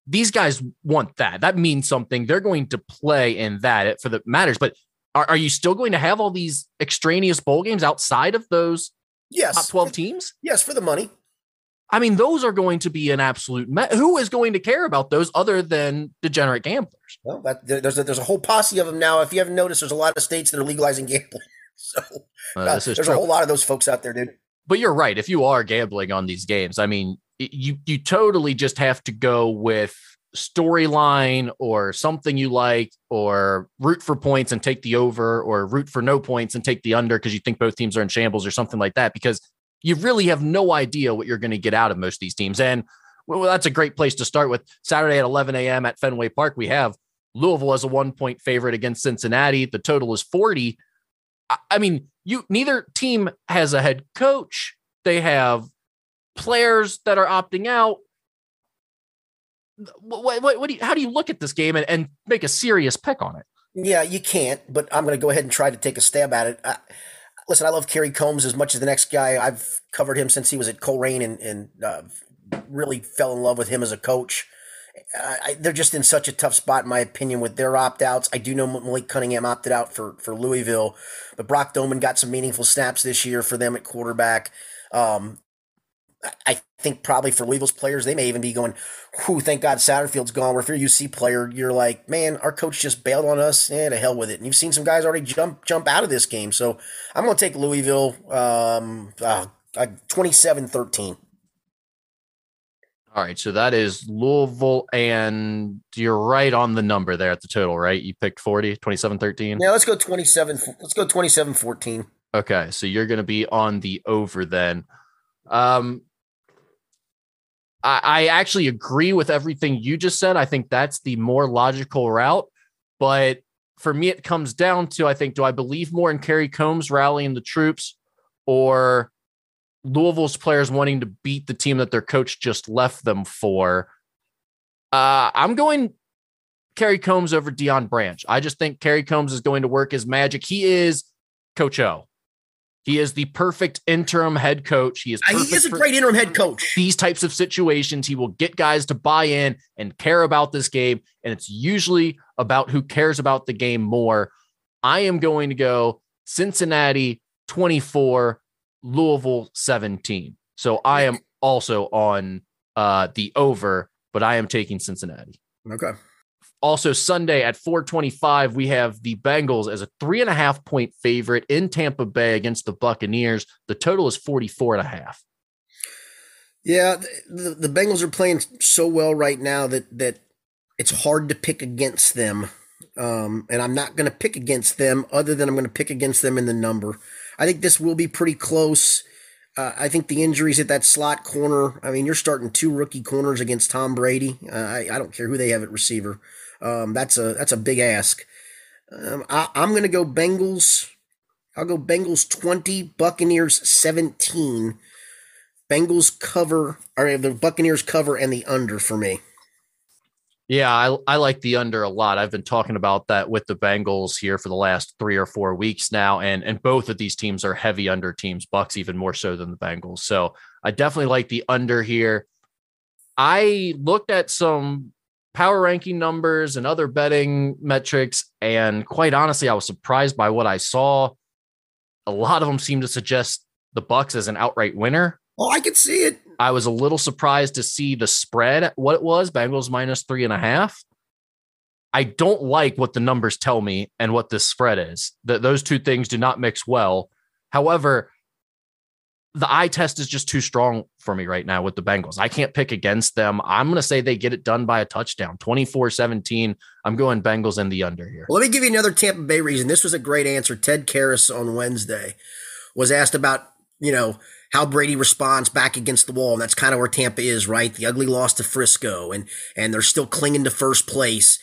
these guys want that. That means something. They're going to play in that for the matters. But are, are you still going to have all these extraneous bowl games outside of those yes. top 12 teams? Yes, for the money. I mean, those are going to be an absolute. Me- Who is going to care about those other than degenerate gamblers? Well, that, there's a, there's a whole posse of them now. If you haven't noticed, there's a lot of states that are legalizing gambling. So uh, there's true. a whole lot of those folks out there, dude. But you're right. If you are gambling on these games, I mean, you you totally just have to go with storyline or something you like, or root for points and take the over, or root for no points and take the under because you think both teams are in shambles or something like that. Because you really have no idea what you're going to get out of most of these teams. And well, that's a great place to start with. Saturday at 11 a.m. at Fenway Park, we have Louisville as a one point favorite against Cincinnati. The total is 40. I mean, you neither team has a head coach. They have players that are opting out what, what, what do you, how do you look at this game and, and make a serious pick on it? Yeah, you can't, but I'm going to go ahead and try to take a stab at it. I, listen, I love Kerry Coombs as much as the next guy. I've covered him since he was at Colerain and, and uh, really fell in love with him as a coach. I, they're just in such a tough spot, in my opinion, with their opt outs. I do know Malik Cunningham opted out for, for Louisville, but Brock Domann got some meaningful snaps this year for them at quarterback. Um, I think probably for Louisville's players, they may even be going, whew, thank God Satterfield's gone. Where if you're a UC player, you're like, man, our coach just bailed on us. Eh, to hell with it. And you've seen some guys already jump jump out of this game. So I'm going to take Louisville um, uh, 27-13. All right, so that is Louisville, and you're right on the number there at the total, right? You picked 40, 27 13. Yeah, let's go 27. Let's go 27 14. Okay, so you're going to be on the over then. Um, I, I actually agree with everything you just said. I think that's the more logical route. But for me, it comes down to I think, do I believe more in Kerry Coombs rallying the troops or Louisville's players wanting to beat the team that their coach just left them for? Uh, I'm going Kerry Coombs over Deion Branch. I just think Kerry Coombs is going to work his magic. He is Coach O. He is the perfect interim head coach. He is he is a great interim head coach. These types of situations, he will get guys to buy in and care about this game. And it's usually about who cares about the game more. I am going to go Cincinnati 24, Louisville 17. So I am also on uh, the over, but I am taking Cincinnati. Okay. Also, Sunday at 425, we have the Bengals as a three and a half point favorite in Tampa Bay against the Buccaneers. The total is 44 and a half. Yeah, the, the Bengals are playing so well right now that that it's hard to pick against them. Um, and I'm not going to pick against them other than I'm going to pick against them in the number. I think this will be pretty close. Uh, I think the injuries at that slot corner. I mean, you're starting two rookie corners against Tom Brady. Uh, I, I don't care who they have at receiver. Um, that's a that's a big ask. Um, I, I'm going to go Bengals. I'll go Bengals 20, Buccaneers 17. Bengals cover, or the Buccaneers cover and the under for me. Yeah, I, I like the under a lot. I've been talking about that with the Bengals here for the last three or four weeks now, and and both of these teams are heavy under teams. Bucks even more so than the Bengals. So I definitely like the under here. I looked at some power ranking numbers and other betting metrics. And quite honestly, I was surprised by what I saw. A lot of them seem to suggest the Bucks as an outright winner. Oh, I could see it. I was a little surprised to see the spread, what it was, Bengals minus three and a half. I don't like what the numbers tell me and what this spread is. That those two things do not mix well. However, the eye test is just too strong for me right now with the Bengals. I can't pick against them. I'm going to say they get it done by a touchdown, 24 17. I'm going Bengals in the under here. Well, let me give you another Tampa Bay reason. This was a great answer. Ted Karras on Wednesday was asked about, you know, how Brady responds back against the wall. And that's kind of where Tampa is, right? The ugly loss to Frisco and, and they're still clinging to first place.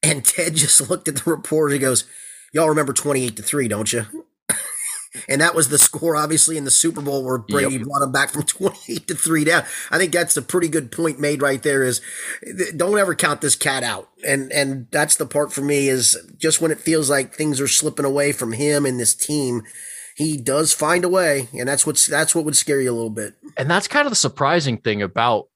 And Ted just looked at the reporter. He goes, y'all remember 28 to three, don't you? And that was the score, obviously, in the Super Bowl where Brady yep. brought him back from 28 to three down. I think that's a pretty good point made right there is don't ever count this cat out. And, and that's the part for me is just when it feels like things are slipping away from him and this team, he does find a way. And that's what's, that's what would scare you a little bit. And that's kind of the surprising thing about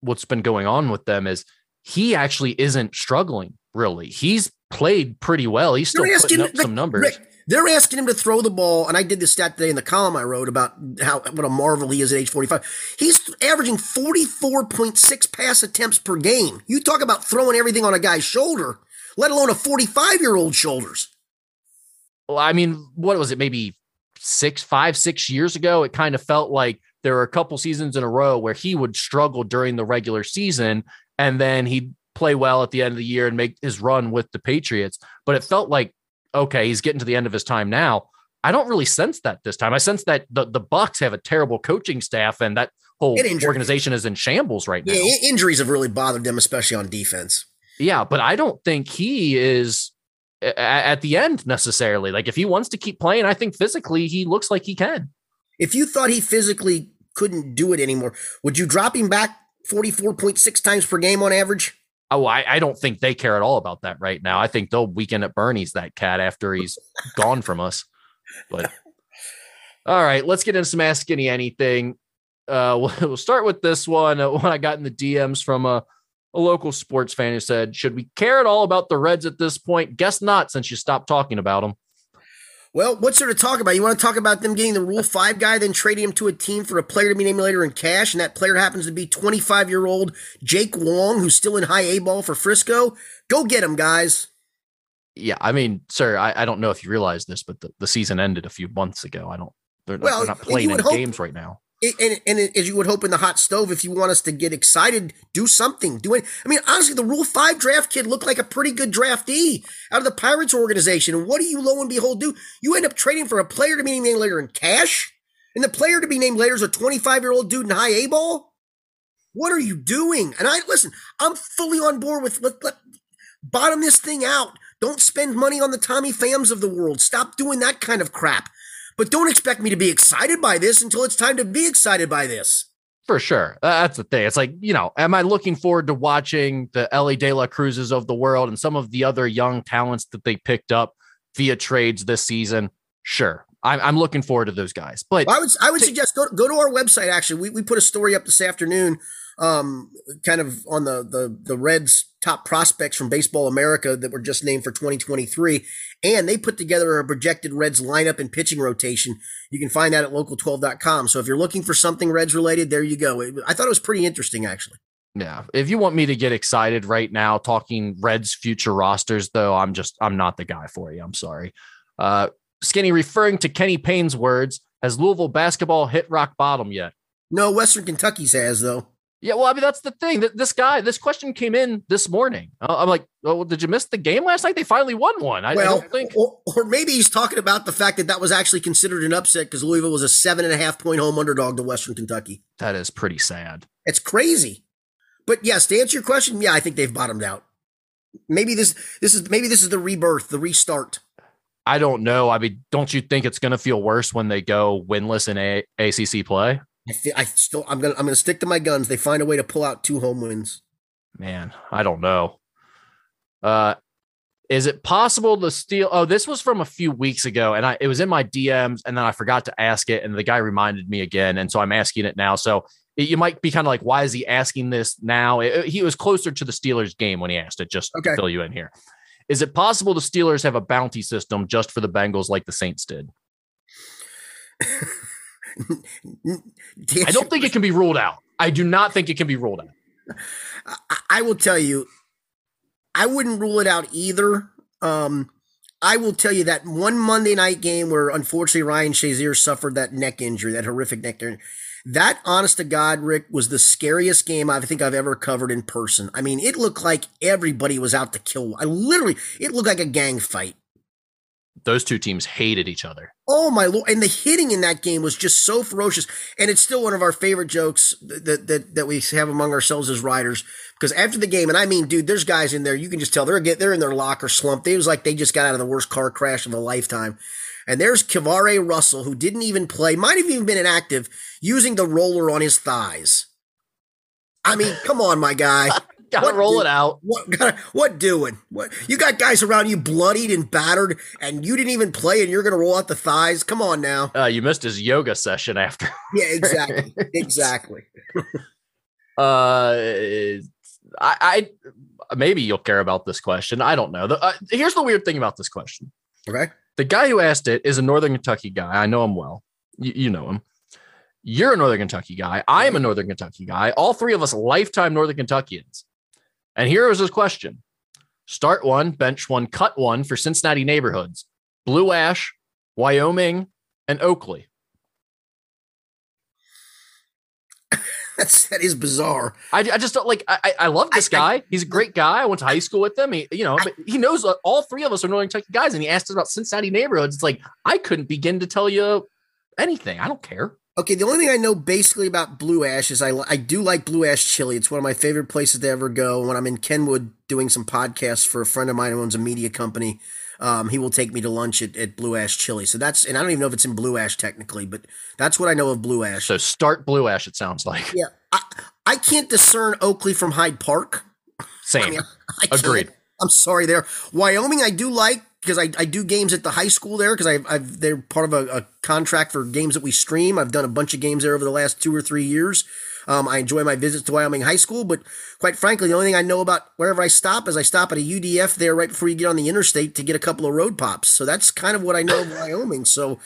what's been going on with them is he actually isn't struggling really. He's played pretty well. He's still putting up some numbers. Rick, they're asking him to throw the ball, and I did this stat today in the column I wrote about how what a marvel he is at age 45. He's averaging 44.6 pass attempts per game. You talk about throwing everything on a guy's shoulder, let alone a 45 year old shoulders. Well, I mean, what was it? Maybe six, five, six years ago, it kind of felt like there were a couple seasons in a row where he would struggle during the regular season, and then he'd play well at the end of the year and make his run with the Patriots. But it felt like okay, he's getting to the end of his time now. I don't really sense that this time. I sense that the, the Bucs have a terrible coaching staff and that whole organization is in shambles right now. Yeah, injuries have really bothered them, especially on defense. Yeah, but I don't think he is at the end necessarily. Like if he wants to keep playing, I think physically he looks like he can. If you thought he physically couldn't do it anymore, would you drop him back 44.6 times per game on average? Oh, I, I don't think they care at all about that right now. I think they'll Weekend at Bernie's that cat after he's gone from us. But all right, let's get into some Ask Skinny Anything. Uh, we'll, we'll start with this one. Uh, one I got in the DMs from a, a local sports fan who said, Should we care at all about the Reds at this point? Guess not, since you stopped talking about them. Well, what's there to talk about? You want to talk about them getting the Rule 5 guy, then trading him to a team for a player to be named later in cash, and that player happens to be 25 year old Jake Wong, who's still in high A ball for Frisco? Go get him, guys. Yeah, I mean, sir, I, I don't know if you realize this, but the, the season ended a few months ago. I don't, they're, well, they're not playing any hope, games right now and, and, as you would hope in the hot stove, if you want us to get excited, do something. Do it. I mean, honestly, the Rule Five draft kid looked like a pretty good draftee out of the Pirates organization. And what do you, lo and behold, do? You end up trading for a player to be named later in cash, and the player to be named later is a 25 year old dude in high A ball. What are you doing? And I listen. I'm fully on board with let, let bottom this thing out. Don't spend money on the Tommy Phams of the world. Stop doing that kind of crap. But don't expect me to be excited by this until it's time to be excited by this. For sure. That's the thing. It's like, you know, am I looking forward to watching the Elly De La Cruzes of the world and some of the other young talents that they picked up via trades this season? Sure. I'm, I'm looking forward to those guys. But I would, I would suggest go, go to our website. Actually, we, we put a story up this afternoon um, kind of on the, the, the Reds top prospects from Baseball America that were just named for 2023. And they put together a projected Reds lineup and pitching rotation. You can find that at local12.com. So if you're looking for something Reds related, there you go. I thought it was pretty interesting, actually. Yeah. If you want me to get excited right now talking Reds future rosters, though, I'm just, I'm not the guy for you. I'm sorry. Uh, Skinny referring to Kenny Payne's words, has Louisville basketball hit rock bottom yet? No, Western Kentucky's has, though. Yeah, well, I mean, that's the thing. That this guy, this question came in this morning. I'm like, well, did you miss the game last night? They finally won one. I, well, I don't think. Or, or, maybe he's talking about the fact that that was actually considered an upset because Louisville was a seven and a half point home underdog to Western Kentucky. That is pretty sad. It's crazy. But yes, to answer your question, yeah, I think they've bottomed out. Maybe this this is maybe this is the rebirth, the restart. I don't know. I mean, don't you think it's going to feel worse when they go winless in a- ACC play? I, feel, I still I'm gonna I'm gonna stick to my guns. They find a way to pull out two home wins. Man, I don't know. Uh, is it possible to steal? Oh, this was from a few weeks ago, and I it was in my DMs, and then I forgot to ask it, and the guy reminded me again, and so I'm asking it now. So it, you might be kind of like, why is he asking this now? It, he was closer to the Steelers game when he asked it. Just okay. to fill you in here, is it possible the Steelers have a bounty system just for the Bengals like the Saints did? I don't think it can be ruled out. I do not think it can be ruled out. I will tell you, I wouldn't rule it out either. Um, I will tell you that one Monday night game where unfortunately Ryan Shazier suffered that neck injury, that horrific neck injury. That, honest to God, Rick, was the scariest game I think I've ever covered in person. I mean, it looked like everybody was out to kill. I literally, it looked like a gang fight. Those two teams hated each other. Oh my lord! And the hitting in that game was just so ferocious. And it's still one of our favorite jokes that that that we have among ourselves as writers. Because after the game, and I mean, dude, there's guys in there you can just tell they're get they're in their locker slump. It was like they just got out of the worst car crash of a lifetime. And there's KeiVarae Russell, who didn't even play, might have even been inactive, using the roller on his thighs. I mean, come on, my guy. gotta what roll do, it out. What what doing? What you got guys around you bloodied and battered, and you didn't even play, and you're gonna roll out the thighs? Come on now. Uh, you missed his yoga session after. yeah, exactly, exactly. uh, I, I maybe you'll care about this question. I don't know. The, uh, here's the weird thing about this question. Okay. The guy who asked it is a Northern Kentucky guy. I know him well. You, you know him. You're a Northern Kentucky guy. I am a Northern Kentucky guy. All three of us lifetime Northern Kentuckians. And here was his question Start one, bench one, cut one for Cincinnati neighborhoods Blue Ash, Wyoming, and Oakley. That's that is bizarre. I, I just don't like. I I love this I, guy. I, He's a great guy. I went to high school with him. He you know he knows uh, all three of us are Northern Kentucky guys, and he asked us about Cincinnati neighborhoods. It's like I couldn't begin to tell you anything. I don't care. Okay, the only thing I know basically about Blue Ash is I, I do like Blue Ash chili. It's one of my favorite places to ever go. When I'm in Kenwood doing some podcasts for a friend of mine who owns a media company, um, he will take me to lunch at, at Blue Ash Chili. So that's, and I don't even know if it's in Blue Ash technically, but that's what I know of Blue Ash. So start Blue Ash, it sounds like. Yeah. I, I can't discern Oakley from Hyde Park. Same. I mean, I Agreed. I'm sorry there. Wyoming, I do like because I, I do games at the high school there because I've, I've they're part of a, a, contract for games that we stream. I've done a bunch of games there over the last two or three years. Um, I enjoy my visits to Wyoming High School, but quite frankly, the only thing I know about wherever I stop is I stop at a UDF there right before you get on the interstate to get a couple of road pops. So that's kind of what I know of Wyoming. So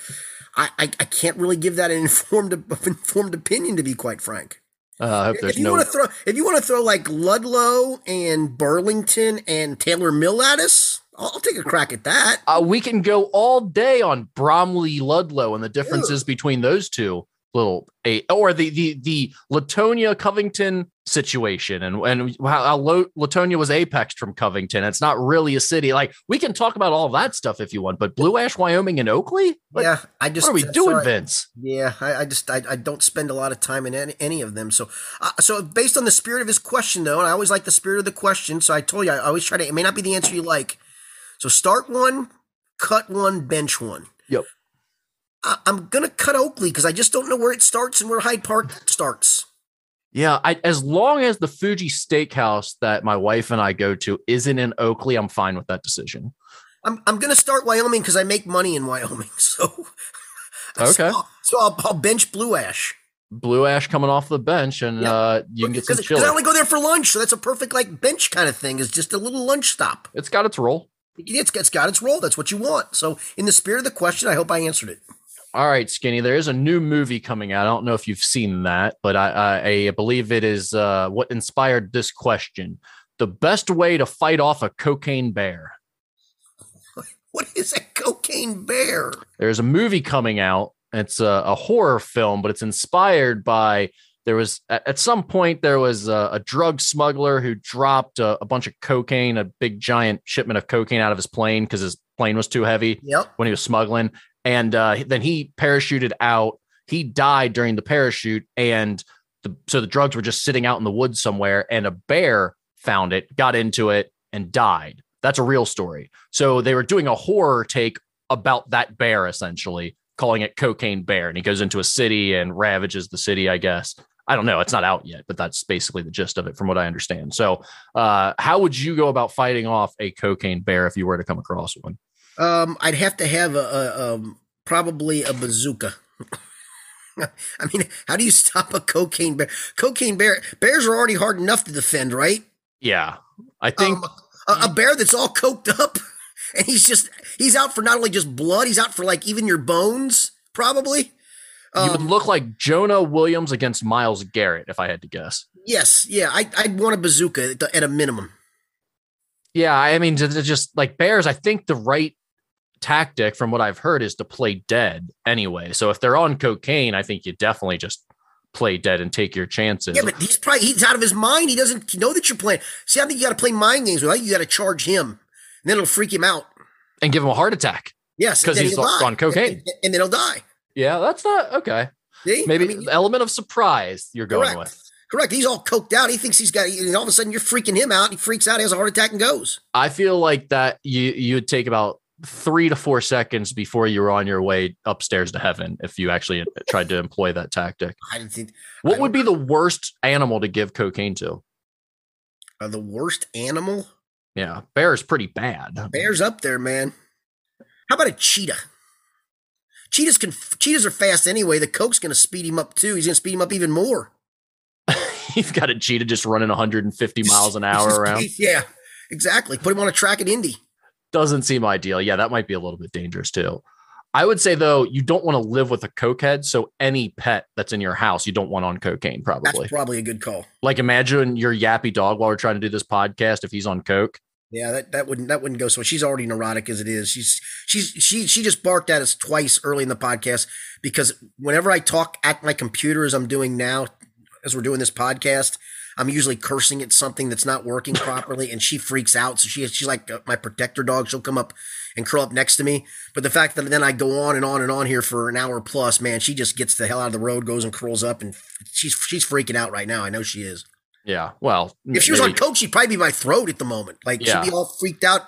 I, I, I can't really give that an informed informed opinion to be quite frank. Uh, I hope there's if you no. Want to throw, if you want to throw like Ludlow and Burlington and Taylor Mill at us, I'll take a crack at that. Uh, we can go all day on Bromley Ludlow and the differences Ew. between those two little eight or the the the Latonia Covington situation and and how, how Latonia was apexed from Covington. It's not really a city. Like we can talk about all that stuff if you want, but Blue Ash, Wyoming, and Oakley. Like, yeah, I just what are we uh, doing, sorry. Vince? Yeah, I, I just I, I, don't spend a lot of time in any, any of them. So uh, so based on the spirit of his question though, and I always like the spirit of the question. So I told you I always try to. It may not be the answer you like. So start one, cut one, bench one. Yep. I, am gonna cut Oakley because I just don't know where it starts and where Hyde Park starts. Yeah, I, as long as the Fuji Steakhouse that my wife and I go to isn't in Oakley, I'm fine with that decision. I'm I'm gonna start Wyoming because I make money in Wyoming. So okay, so, so I'll, I'll, bench Blue Ash. Blue Ash coming off the bench, and yeah. uh, you can get some chili. I only go there for lunch, so that's a perfect like bench kind of thing. Is just a little lunch stop. It's got its role. It's, it's got its role. That's what you want. So, in the spirit of the question, I hope I answered it. All right, Skinny. There is a new movie coming out. I don't know if you've seen that, but I, I, I believe it is uh, what inspired this question: the best way to fight off a cocaine bear. What is a cocaine bear? There's a movie coming out. It's a, a horror film, but it's inspired by there was at some point there was a, a drug smuggler who dropped a, a, bunch of cocaine, a big giant shipment of cocaine out of his plane because his plane was too heavy yep. when he was smuggling, and uh, then he parachuted out. He died during the parachute, and the, so the drugs were just sitting out in the woods somewhere, and a bear found it, got into it, and died. That's a real story. So they were doing a horror take about that bear essentially calling it cocaine bear and he goes into a city and ravages the city i guess I don't know. It's not out yet, but that's basically the gist of it, from what I understand. So, uh, how would you go about fighting off a cocaine bear if you were to come across one? Um, I'd have to have a, a um, probably a bazooka. I mean, how do you stop a cocaine bear? Cocaine bear bears are already hard enough to defend, right? Yeah, I think um, a, a bear that's all coked up and he's just he's out for not only just blood, he's out for like even your bones, probably. Um, you would um, look like Jonah Williams against Myles Garrett, if I had to guess. Yes, yeah, I, would want a bazooka at a minimum. Yeah, I mean, just like Bears, I think the right tactic, from what I've heard, is to play dead anyway. So if they're on cocaine, I think you definitely just play dead and take your chances. Yeah, but he's probably he's out of his mind. He doesn't know that you're playing. See, I think you got to play mind games with. You got to charge him, and then it'll freak him out and give him a heart attack. Yes, because he's on cocaine, and, and, then he'll die. Yeah, that's not okay. See? Maybe I mean, element of surprise you're going correct. with. Correct. He's all coked out. He thinks he's got. And all of a sudden, you're freaking him out. He freaks out. He has a heart attack and goes. I feel like that you you'd take about three to four seconds before you were on your way upstairs to heaven if you actually tried to employ that tactic. I didn't think. What would be the worst animal to give cocaine to? Uh, the worst animal? Yeah, bear is pretty bad. Bear's up there, man. How about a cheetah? Cheetahs can cheetahs are fast anyway. The coke's going to speed him up too. He's going to speed him up even more. You've got a cheetah just running 150 miles an hour around. Yeah, exactly. Put him on a track at Indy. Doesn't seem ideal. Yeah, that might be a little bit dangerous too. I would say though, you don't want to live with a cokehead. So any pet that's in your house, you don't want on cocaine. Probably. That's probably a good call. Like imagine your yappy dog while we're trying to do this podcast. If he's on coke, yeah, that, that wouldn't that wouldn't go so. She's already neurotic as it is. She's she's she she just barked at us twice early in the podcast because whenever I talk at my computer as I'm doing now, as we're doing this podcast, I'm usually cursing at something that's not working properly, and she freaks out. So she she's like uh, my protector dog. She'll come up and curl up next to me. But the fact that then I go on and on and on here for an hour plus, man, she just gets the hell out of the road, goes and curls up, and she's she's freaking out right now. I know she is. Yeah. Well, if she was maybe. on coke, she'd probably be my throat at the moment. Like yeah. she'd be all freaked out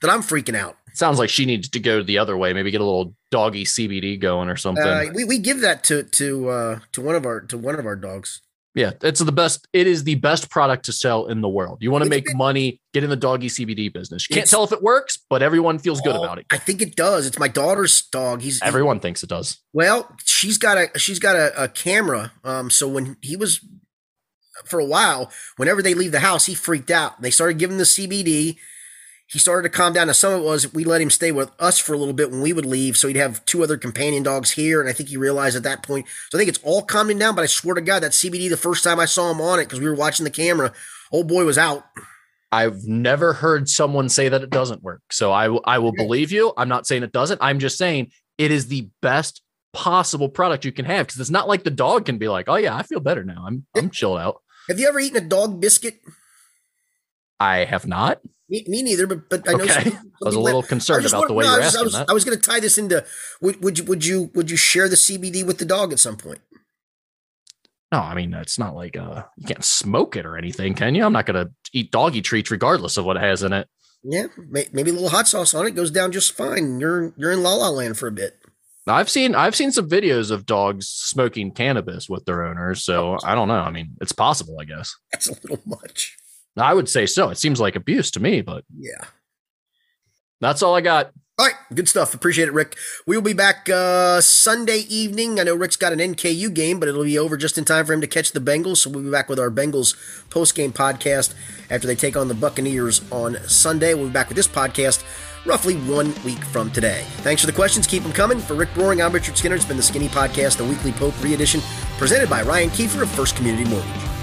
that I'm freaking out. sounds like she needs to go the other way. Maybe get a little doggy CBD going or something. Uh, we, we give that to to uh, to one of our to one of our dogs. Yeah, it's the best. It is the best product to sell in the world. You want to make money, get in the doggy CBD business. You can't tell if it works, but everyone feels good about it. I think it does. It's my daughter's dog. He's everyone he, thinks it does. Well, she's got a she's got a, a camera. Um, so when he was for a while, whenever they leave the house, he freaked out. They started giving the CBD. He started to calm down. Now, some of it was we let him stay with us for a little bit when we would leave, so he'd have two other companion dogs here. And I think he realized at that point. So I think it's all calming down. But I swear to God, that CBD, the first time I saw him on it, because we were watching the camera, old boy was out. I've never heard someone say that it doesn't work. So I, I will believe you. I'm not saying it doesn't. I'm just saying it is the best possible product you can have because it's not like the dog can be like, oh yeah, I feel better now. I'm I'm chilled out. Have you ever eaten a dog biscuit? I have not. Me, me neither, but but I know. Okay. I was a little concerned about the way no, you're asking I was, that. I was going to tie this into. Would, would you would you would you share the CBD with the dog at some point? No, I mean it's not like uh you can't smoke it or anything, can you? I'm not going to eat doggy treats regardless of what it has in it. Yeah, maybe a little hot sauce on it goes down just fine. You're you're in la la land for a bit. I've seen I've seen some videos of dogs smoking cannabis with their owners, so I don't know. I mean, it's possible, I guess. That's a little much. I would say so. It seems like abuse to me, but yeah. That's all I got. All right, good stuff. Appreciate it, Rick. We will be back uh, Sunday evening. I know Rick's got an NKU game, but it'll be over just in time for him to catch the Bengals. So we'll be back with our Bengals post game podcast after they take on the Buccaneers on Sunday. We'll be back with this podcast roughly one week from today. Thanks for the questions. Keep them coming. For Rick Broering, I'm Richard Skinner. It's been the Skinny Podcast, the weekly Pope re edition, presented by Ryan Kiefer of First Community Mortgage.